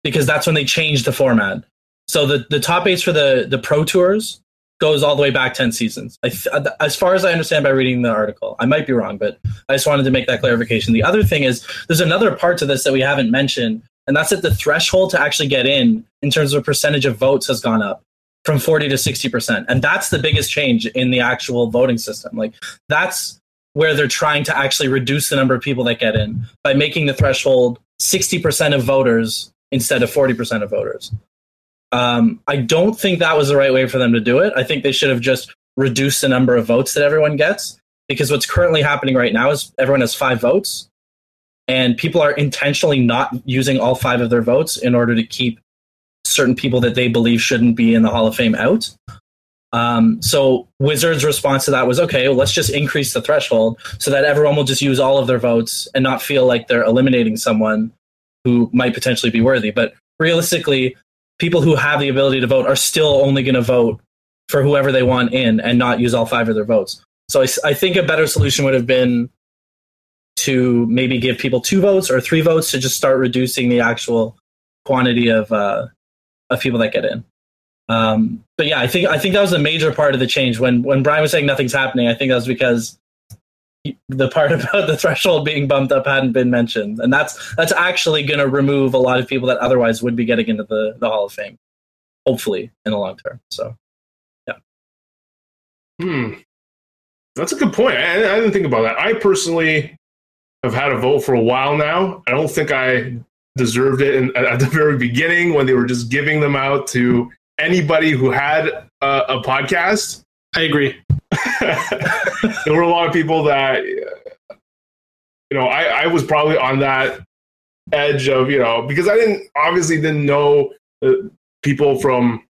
because that's when they changed the format. So the the top eights for the the pro tours goes all the way back 10 seasons. I th- uh, as far as I understand by reading the article, I might be wrong, but I just wanted to make that clarification. The other thing is there's another part to this that we haven't mentioned, and that's that the threshold to actually get in in terms of percentage of votes has gone up from 40 to 60%. And that's the biggest change in the actual voting system. Like that's where they're trying to actually reduce the number of people that get in by making the threshold 60% of voters instead of 40% of voters. Um, I don't think that was the right way for them to do it. I think they should have just reduced the number of votes that everyone gets because what's currently happening right now is everyone has five votes and people are intentionally not using all five of their votes in order to keep certain people that they believe shouldn't be in the Hall of Fame out. Um, so Wizards' response to that was okay, well, let's just increase the threshold so that everyone will just use all of their votes and not feel like they're eliminating someone who might potentially be worthy. But realistically, people who have the ability to vote are still only going to vote for whoever they want in and not use all five of their votes. So I think a better solution would have been to maybe give people two votes or three votes to just start reducing the actual quantity of uh, of people that get in. Um, but yeah, I think I think that was a major part of the change. When when Brian was saying nothing's happening, I think that was because the part [laughs] about the threshold being bumped up hadn't been mentioned, and that's that's actually going to remove a lot of people that otherwise would be getting into the the Hall of Fame, hopefully in the long term. So, yeah. Hmm. That's a good point. I, I didn't think about that. I personally have had a vote for a while now. I don't think I deserved it in, at the very beginning when they were just giving them out to anybody who had a, a podcast. I agree. [laughs] there were a lot of people that, you know, I, I was probably on that edge of, you know, because I didn't obviously didn't know uh, people from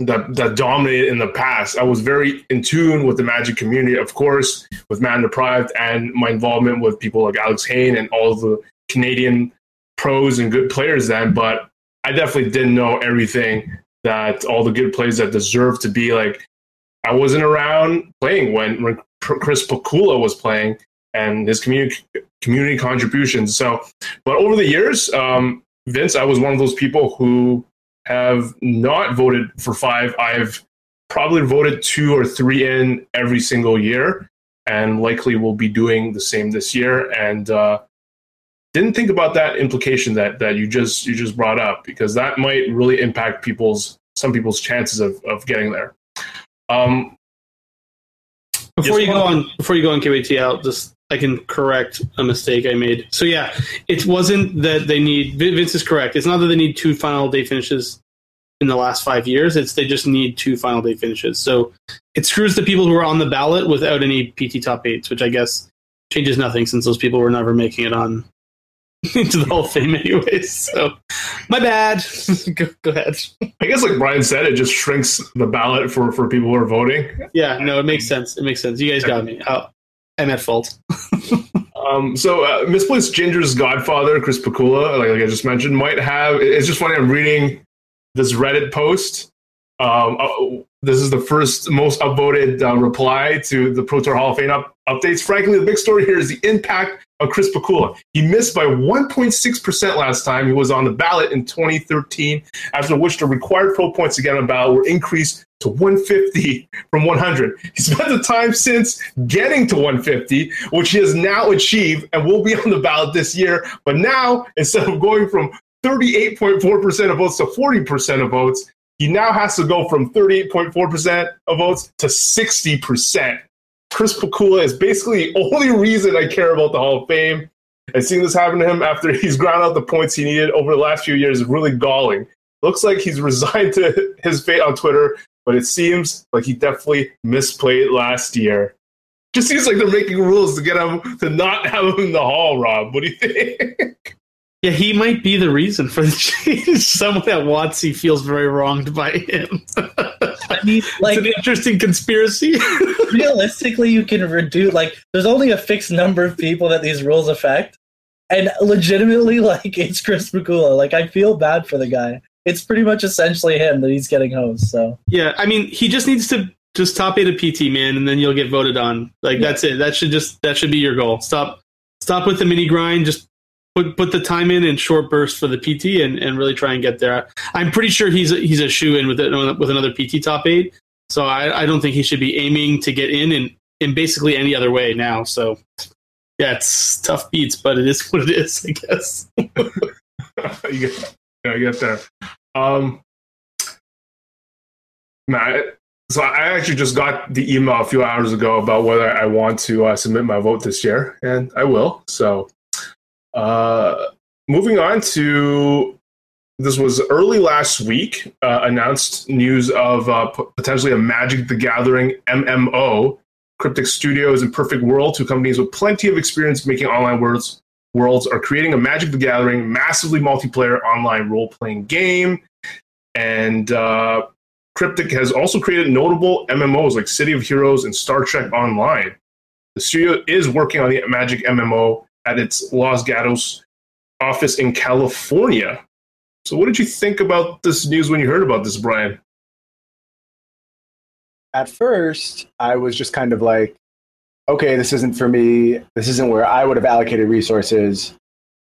that that dominated in the past. I was very in tune with the Magic community, of course, with Mana Deprived, and my involvement with people like Alex Hayne and all the Canadian pros and good players then. But I definitely didn't know everything that all the good plays that deserve to be like. I wasn't around playing when, when Chris Pikula was playing and his community community contributions. So, but over the years, um, Vince, I was one of those people who have not voted for five. I've probably voted two or three in every single year, and likely will be doing the same this year. And uh, didn't think about that implication that that you just you just brought up because that might really impact people's some people's chances of of getting there. Um, before you go on, before you go on KYT out, just I can correct a mistake I made. So yeah, it wasn't that they need. Vince is correct. It's not that they need two final day finishes in the last five years. It's they just need two final day finishes. So it screws the people who are on the ballot without any PT top eights, which I guess changes nothing since those people were never making it on [laughs] into the Hall of Fame anyways. So my bad. [laughs] go, go, ahead. I guess like Brian said, it just shrinks the ballot for for people who are voting. Yeah, no, it makes sense. It makes sense. You guys got me. Oh, I'm at fault. [laughs] um, so uh, misplaced Ginger's godfather, Chris Pikula, like, like I just mentioned, might have. It's just funny. I'm reading this Reddit post. Um, uh, this is the first most upvoted uh, reply to the Pro Tour Hall of Fame up- updates. Frankly, the big story here is the impact of Chris Pikula. He missed by 1.6% last time he was on the ballot in 2013, after which the required pro points to get on the ballot were increased to 150 from 100. He spent the time since getting to 150, which he has now achieved and will be on the ballot this year. But now, instead of going from 38.4% of votes to 40% of votes, he now has to go from 38.4% of votes to 60%. Chris Pikula is basically the only reason I care about the Hall of Fame. And seeing this happen to him after [laughs] he's ground out the points he needed over the last few years is really galling. Looks like he's [laughs] resigned to his fate on Twitter, but it seems like he definitely misplayed last year. Just seems like they're making rules to get him to not have him in the hall, Rob. What do you think? [laughs] Yeah, he might be the reason for the change. [laughs] Someone at WotC feels very wronged by him. [laughs] I mean, like it's an interesting conspiracy. [laughs] realistically, you can reduce like there's only a fixed number of people that these rules affect, and legitimately, like it's Chris Pikula. Like I feel bad for the guy. It's pretty much essentially him that he's getting host. So yeah, I mean, he just needs to just top eight a PT man, and then you'll get voted on. Like yeah. that's it. That should just that should be your goal. Stop stop with the mini grind. Just put put the time in in short bursts for the PT and, and really try and get there. I'm pretty sure he's a, he's a shoe in with it, with another PT top eight. So I, I don't think he should be aiming to get in in, in basically any other way now. So yeah, it's tough beats, but it is [laughs] what it is, I guess. [laughs] yeah, I get there. Um, Matt, so I actually just got the email a few hours ago about whether I want to uh, submit my vote this year, and I will. So uh, moving on to this was early last week uh, announced news of uh, p- potentially a Magic the Gathering MMO. Cryptic Studios and Perfect World, two companies with plenty of experience making online worlds, worlds are creating a Magic the Gathering massively multiplayer online role playing game. And uh, Cryptic has also created notable MMOs like City of Heroes and Star Trek Online. The studio is working on the Magic MMO at its Los Gatos office in California. So, what did you think about this news when you heard about this, Brian? At first, I was just kind of like, okay, this isn't for me. This isn't where I would have allocated resources,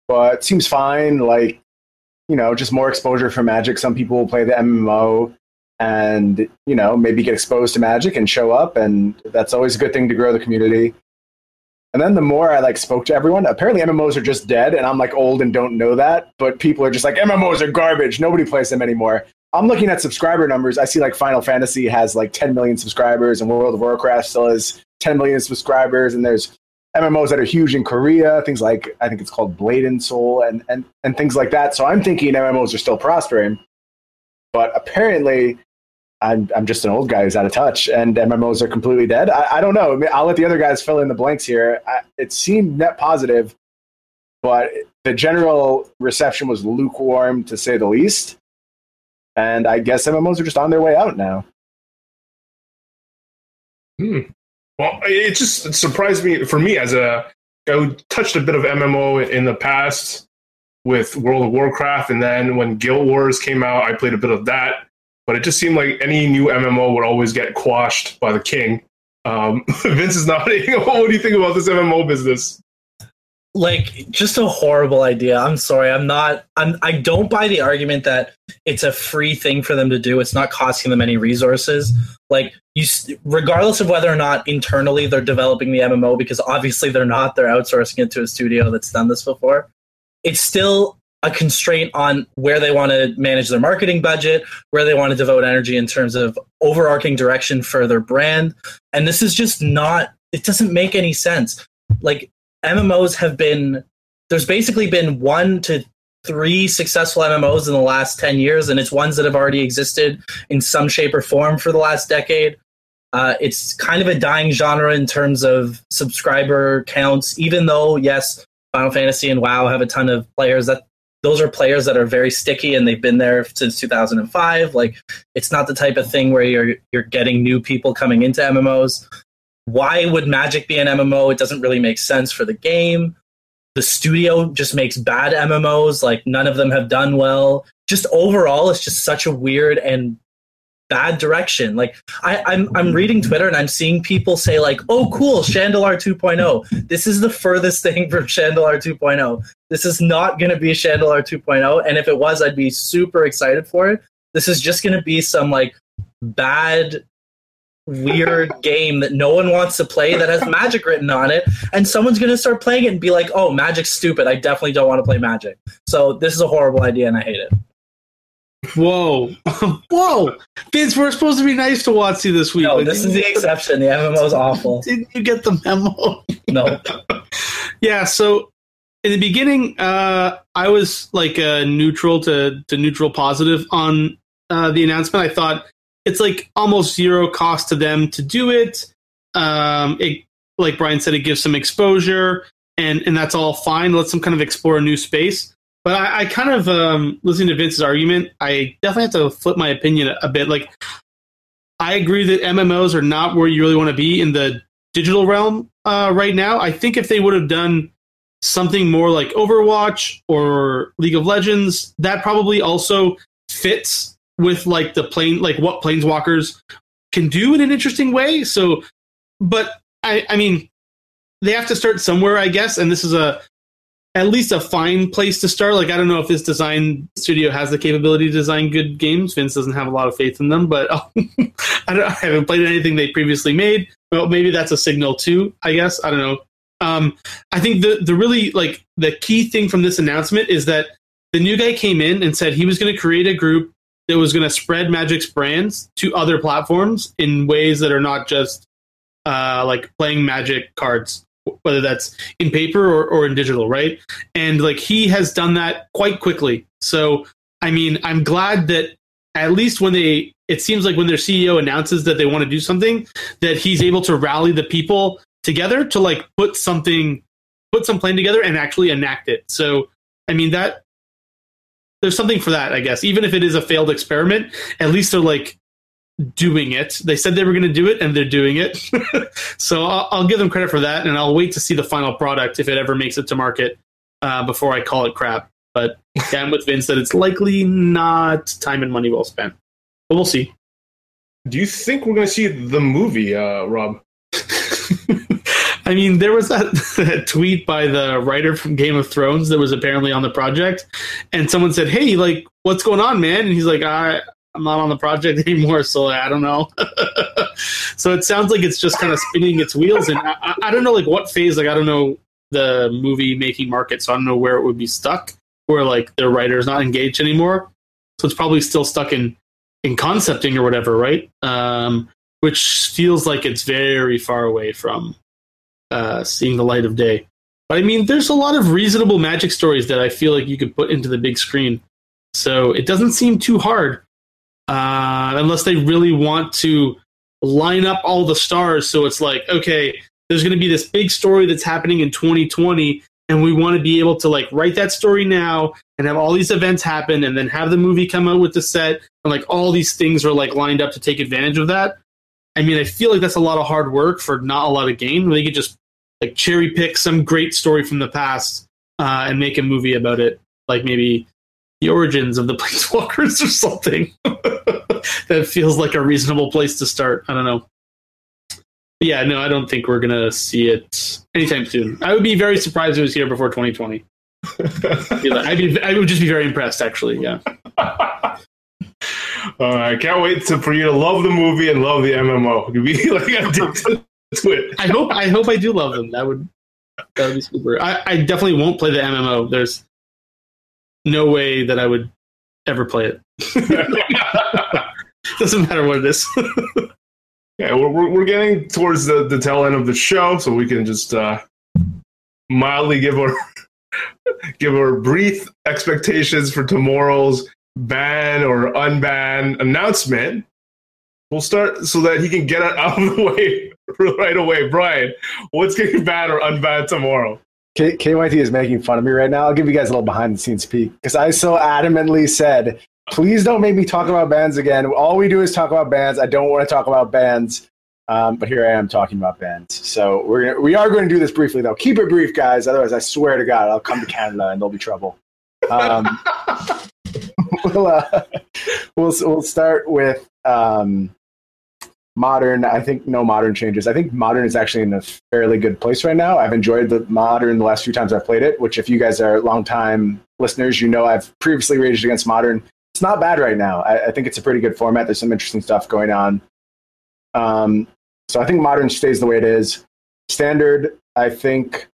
but seems fine. Like, you know, just more exposure for Magic. Some people will play the MMO and, you know, maybe get exposed to Magic and show up. And that's always a good thing to grow the community. And then the more I like spoke to everyone, apparently MMOs are just dead, and I'm like old and don't know that. But people are just like MMOs are garbage. Nobody plays them anymore. I'm looking at subscriber numbers. I see like Final Fantasy has like 10 million subscribers, and World of Warcraft still has 10 million subscribers. And there's MMOs that are huge in Korea, things like I think it's called Blade and Soul, and and and things like that. So I'm thinking MMOs are still prospering, but apparently I'm I'm just an old guy who's out of touch, and MMOs are completely dead. I, I don't know. I'll let the other guys fill in the blanks here. I, it seemed net positive, but the general reception was lukewarm to say the least. And I guess MMOs are just on their way out now. Hmm. Well, it just surprised me for me as a I touched a bit of MMO in the past with World of Warcraft, and then when Guild Wars came out, I played a bit of that but it just seemed like any new MMO would always get quashed by the king. Um, [laughs] Vince is nodding. [laughs] what do you think about this MMO business? Like, just a horrible idea. I'm sorry. I'm not. I'm. I don't buy the argument that it's a free thing for them to do. It's not costing them any resources. Like you, regardless of whether or not internally they're developing the MMO, because obviously they're not. They're outsourcing it to a studio that's done this before. It's still a constraint on where they want to manage their marketing budget, where they want to devote energy in terms of overarching direction for their brand. And this is just not, it doesn't make any sense. Like MMOs have been, there's basically been one to three successful MMOs in the last 10 years, and it's ones that have already existed in some shape or form for the last decade. Uh, it's kind of a dying genre in terms of subscriber counts, even though, yes, Final Fantasy and WoW have a ton of players. That those are players that are very sticky and they've been there since 2005 like it's not the type of thing where you're you're getting new people coming into mmos why would magic be an mmo it doesn't really make sense for the game. The studio just makes bad mmos like none of them have done well. Just overall it's just such a weird and bad direction. Like I, I'm I'm mm-hmm. reading Twitter and I'm seeing people say like, "Oh, cool, Shandalar 2.0. This is the furthest thing from Shandalar 2.0. This is not going to be Shandalar 2.0. And if it was, I'd be super excited for it. This is just going to be some like bad." weird [laughs] game that no one wants to play that has magic written on it and someone's going to start playing it and be like oh magic's stupid i definitely don't want to play magic so this is a horrible idea and i hate it Whoa, [laughs] whoa, Vince! We're supposed to be nice to WotC this week. No, this is the exception. The MMO is awful. [laughs] Didn't you get the memo? [laughs] No. yeah. So in the beginning, uh, I was like uh, neutral to to neutral positive on uh, the announcement. I thought it's like almost zero cost to them to do it. Um, it like Brian said, it gives some exposure, and and that's all fine. Let's them kind of explore a new space. But I, I kind of um, listening to Vince's argument. I definitely have to flip my opinion a, a bit. Like, I agree that MMOs are not where you really want to be in the digital realm uh, right now. I think if they would have done something more like Overwatch or League of Legends, that probably also fits with like the plane, like what planeswalkers can do in an interesting way. So, but I, I mean, they have to start somewhere, I guess. And this is a at least a fine place to start. Like I don't know if this design studio has the capability to design good games. Vince doesn't have a lot of faith in them, but [laughs] I, don't, I haven't played anything they previously made. Well, maybe that's a signal too. I guess I don't know. Um, I think the the really like the key thing from this announcement is that the new guy came in and said he was going to create a group that was going to spread Magic's brands to other platforms in ways that are not just uh, like playing Magic cards whether that's in paper or, or in digital, right? And like he has done that quite quickly. So, I mean, I'm glad that at least when they, it seems like when their CEO announces that they want to do something, that he's able to rally the people together to like put something, put some plan together and actually enact it. So, I mean, that there's something for that, I guess. Even if it is a failed experiment, at least they're like, doing it. They said they were going to do it, and they're doing it. [laughs] so I'll, I'll, give them credit for that, and I'll wait to see the final product if it ever makes it to market uh, before I call it crap. But yeah, I'm with Vince that it's likely not time and money well spent. But we'll see. Do you think we're going to see the movie, uh, Rob? [laughs] I mean, there was that, [laughs] that tweet by the writer from Game of Thrones that was apparently on the project, and someone said, "Hey, like, what's going on, man?" And he's like, "I, I'm not on the project [laughs] anymore, so I don't know." [laughs] so it sounds like it's just kind of spinning its wheels, and I, I don't know like what phase. Like, I don't know the movie making market, so I don't know where it would be stuck, where like the writer is not engaged anymore. So it's probably still stuck in in concepting or whatever, right? Um, which feels like it's very far away from uh, seeing the light of day. But I mean, there's a lot of reasonable magic stories that I feel like you could put into the big screen. So it doesn't seem too hard, uh, unless they really want to line up all the stars. So it's like, okay, there's going to be this big story that's happening in 2020, and we want to be able to like write that story now and have all these events happen, and then have the movie come out with the set, and like all these things are like lined up to take advantage of that. I mean, I feel like that's a lot of hard work for not a lot of gain. They could just like cherry pick some great story from the past uh, and make a movie about it, like maybe the origins of the [laughs] Planeswalkers or something. [laughs] [laughs] that feels like a reasonable place to start. I don't know. But yeah, no, I don't think we're gonna see it anytime soon. I would be very surprised if it was here before 2020. [laughs] I'd be, I would just be very impressed, actually. Yeah. [laughs] I can't wait to, for you to love the movie and love the MMO. Be like addicted to it. I hope I hope I do love them. That would that would be super. I, I definitely won't play the MMO. There's no way that I would ever play it. [laughs] Doesn't matter what it is. [laughs] yeah, we're, we're, we're getting towards the, the tail end of the show, so we can just uh, mildly give our [laughs] give our brief expectations for tomorrow's ban or unban announcement. We'll start so that he can get it out of the way right away. Brian, what's getting banned or unbanned tomorrow? K- KYT is making fun of me right now. I'll give you guys a little behind the scenes peek because I so adamantly said, please don't make me talk about bands again. All we do is talk about bands. I don't want to talk about bands. Um, but here I am talking about bands. So we're gonna, we are going to do this briefly though. Keep it brief, guys. Otherwise, I swear to God, I'll come to Canada and there'll be trouble. Um, [laughs] we'll, uh, we'll we'll start with um, modern. I think no modern changes. I think modern is actually in a fairly good place right now. I've enjoyed the modern the last few times I've played it. Which, if you guys are longtime listeners, you know I've previously raged against modern. It's not bad right now. I, I think it's a pretty good format. There's some interesting stuff going on. Um, so I think modern stays the way it is. Standard, I think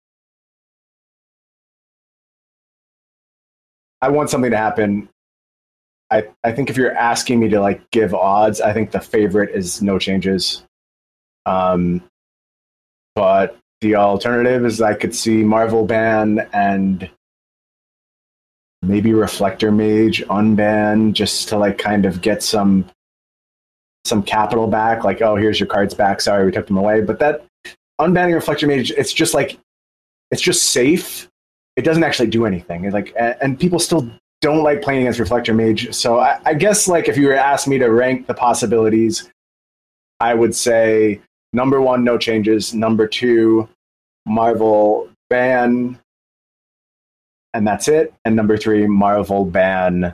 I want something to happen. I, I think if you're asking me to like give odds, I think the favorite is no changes. Um, but the alternative is I could see Marvel ban and maybe Reflector Mage unban just to like kind of get some some capital back. Like, oh, here's your cards back. Sorry, we took them away. But that unbanning Reflector Mage, it's just like it's just safe. It doesn't actually do anything. It's like, and, people still don't like playing against Reflector Mage. So I, I guess like if you were asked me to rank the possibilities, I would say number one, no changes. Number two, Marvel ban, and that's it. And number three, Marvel ban,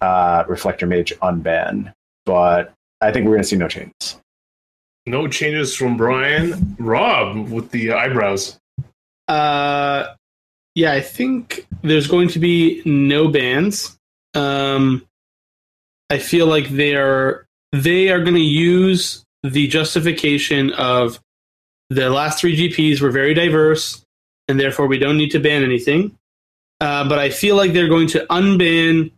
uh, Reflector Mage unban. But I think we're going to see no changes. No changes from Brian. Rob with the eyebrows. Uh, yeah, I think there's going to be no bans. Um, I feel like they are they are going to use the justification of the last three GPs were very diverse, and therefore we don't need to ban anything. Uh, but I feel like they're going to unban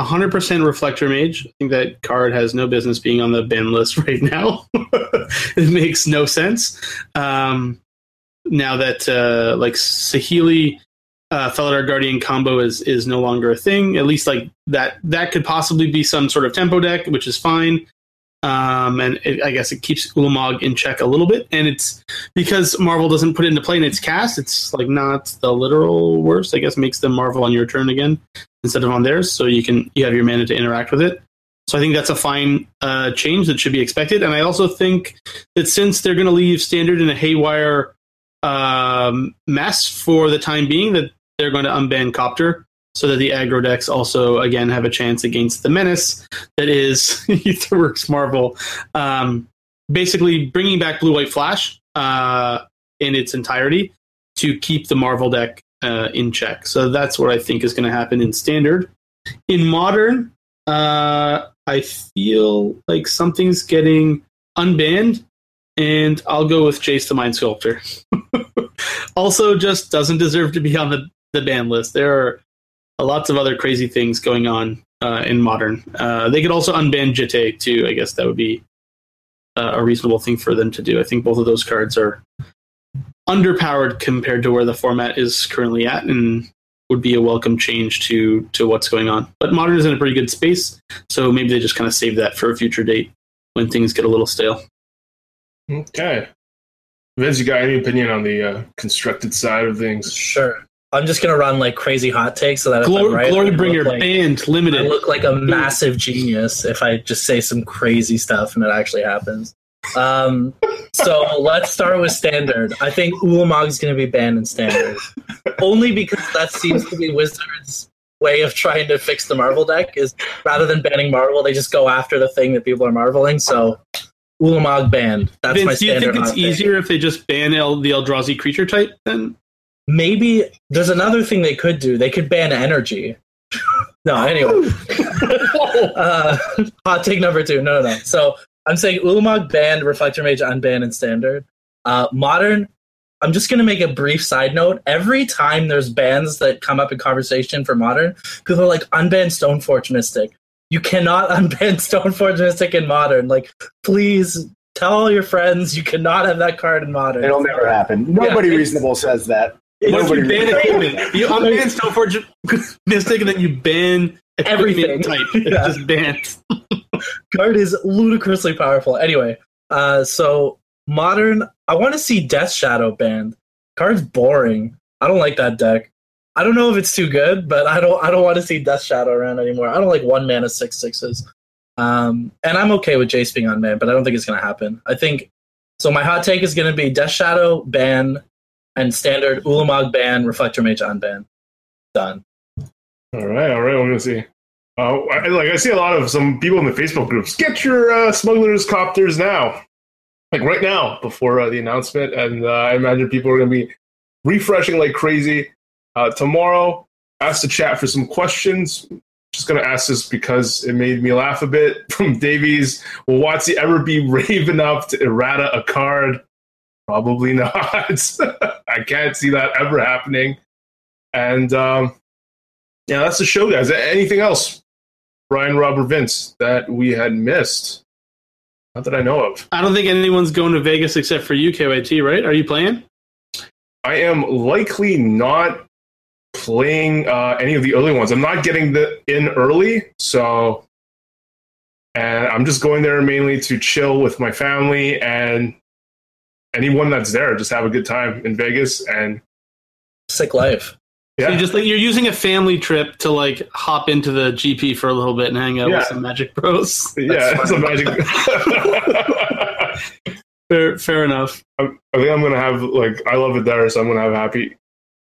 100% Reflector Mage. I think that card has no business being on the ban list [laughs] right now. [laughs] it makes no sense. Um, now that uh, like Saheeli uh, Felidar Guardian combo is is no longer a thing. At least like that that could possibly be some sort of tempo deck, which is fine. Um, and it, I guess it keeps Ulamog in check a little bit. And it's because Marvel doesn't put it into play in its cast. It's like not the literal worst. I guess makes them Marvel on your turn again instead of on theirs, so you can you have your mana to interact with it. So I think that's a fine uh, change that should be expected. And I also think that since they're going to leave standard in a haywire um, mess for the time being, that they're going to unban Copter so that the aggro decks also again have a chance against the menace that is [laughs] Aetherworks Marvel. Um, basically, bringing back Blue White Flash uh, in its entirety to keep the Marvel deck uh, in check. So that's what I think is going to happen in standard. In modern, uh, I feel like something's getting unbanned, and I'll go with Jace the Mind Sculptor. [laughs] also, just doesn't deserve to be on the, the ban list. There are lots of other crazy things going on uh, in modern. Uh, they could also unban Jitte too. I guess that would be uh, a reasonable thing for them to do. I think both of those cards are underpowered compared to where the format is currently at, and would be a welcome change to to what's going on. But modern is in a pretty good space, so maybe they just kind of save that for a future date when things get a little stale. Okay. Vince, you got any opinion on the uh, constructed side of things? Sure. I'm just gonna run like crazy hot takes so that Glory, I'm right, Glory I Bringer like, banned I limited. look like a massive genius if I just say some crazy stuff and it actually happens. Um, so let's start with standard. I think Ulamog is going to be banned in standard, only because that seems to be Wizards' way of trying to fix the Marvel deck. Is rather than banning Marvel, they just go after the thing that people are marveling. So Ulamog banned. That's my Vince, do you think it's easier if they just ban El- the Eldrazi creature type then? Maybe there's another thing they could do. They could ban energy. [laughs] no, anyway. [laughs] uh, hot take number two. No, no, no. So I'm saying Ulamog banned, Reflector Mage unbanned, and Standard. Uh, modern. I'm just gonna make a brief side note. Every time there's bans that come up in conversation for modern, people are like unban Stoneforge Mystic. You cannot [laughs] unban Stoneforge Mystic in modern. Like, please tell all your friends you cannot have that card in modern. It'll never happen. Nobody it's- reasonable says that. Once [laughs] you ban equipment, you unban Mystic and then you ban Everything. type. [laughs] It's Yeah. just banned. card is ludicrously powerful. Anyway, uh, so modern, I want to see Death Shadow banned. Card's boring. I don't like that deck. I don't know if it's too good, but I don't. I don't want to see Death Shadow around anymore. I don't like one mana six sixes. Um, and I'm okay with Jace being unbanned, but I don't think it's gonna happen. I think so. My hot take is gonna be Death Shadow ban and standard Ulamog ban, Reflector Mage unban. Done. All right, all right. We're gonna see. Uh, I, like I see a lot of some people in the Facebook groups. Get your uh, smugglers copters now, like right now before uh, the announcement, and uh, I imagine people are gonna be refreshing like crazy. Uh, tomorrow, ask the chat for some questions. Just gonna ask this because it made me laugh a bit. [laughs] From Davies, will WotC ever be [laughs] brave enough to errata a card? Probably [laughs] not. I can't see that ever happening. And um, yeah, that's the show, guys. Anything else, Brian, Robert, Vince, that we had missed? Not that I know of. I don't think anyone's going to Vegas except for you, KYT, right? Are you playing? I am likely not playing uh, any of the early ones. I'm not getting the in early, so and I'm just going there mainly to chill with my family and anyone that's there. Just have a good time in Vegas, and Sick life. So yeah, you just like you're using a family trip to like hop into the GP for a little bit and hang out Yeah. with some Magic Bros. [laughs] yeah, it's a magic. [laughs] Fair, fair enough. I think I'm gonna have like I love it there, so I'm gonna have happy.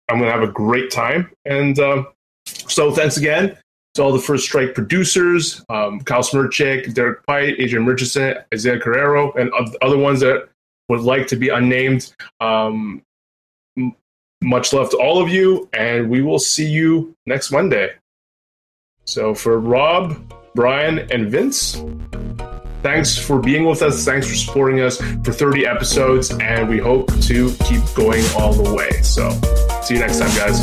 I'm gonna have a great time, and um, so thanks again to all the First Strike producers, um, Kyle Smirchik, Derek Pite, Adrian Murchison, Isaiah Carrero, and other ones that would like to be unnamed. Um, much love to all of you, and we will see you next Monday. So for Rob, Brian, and Vince, thanks for being with us. Thanks for supporting us for 30 episodes, and we hope to keep going all the way. So, see you next time, guys.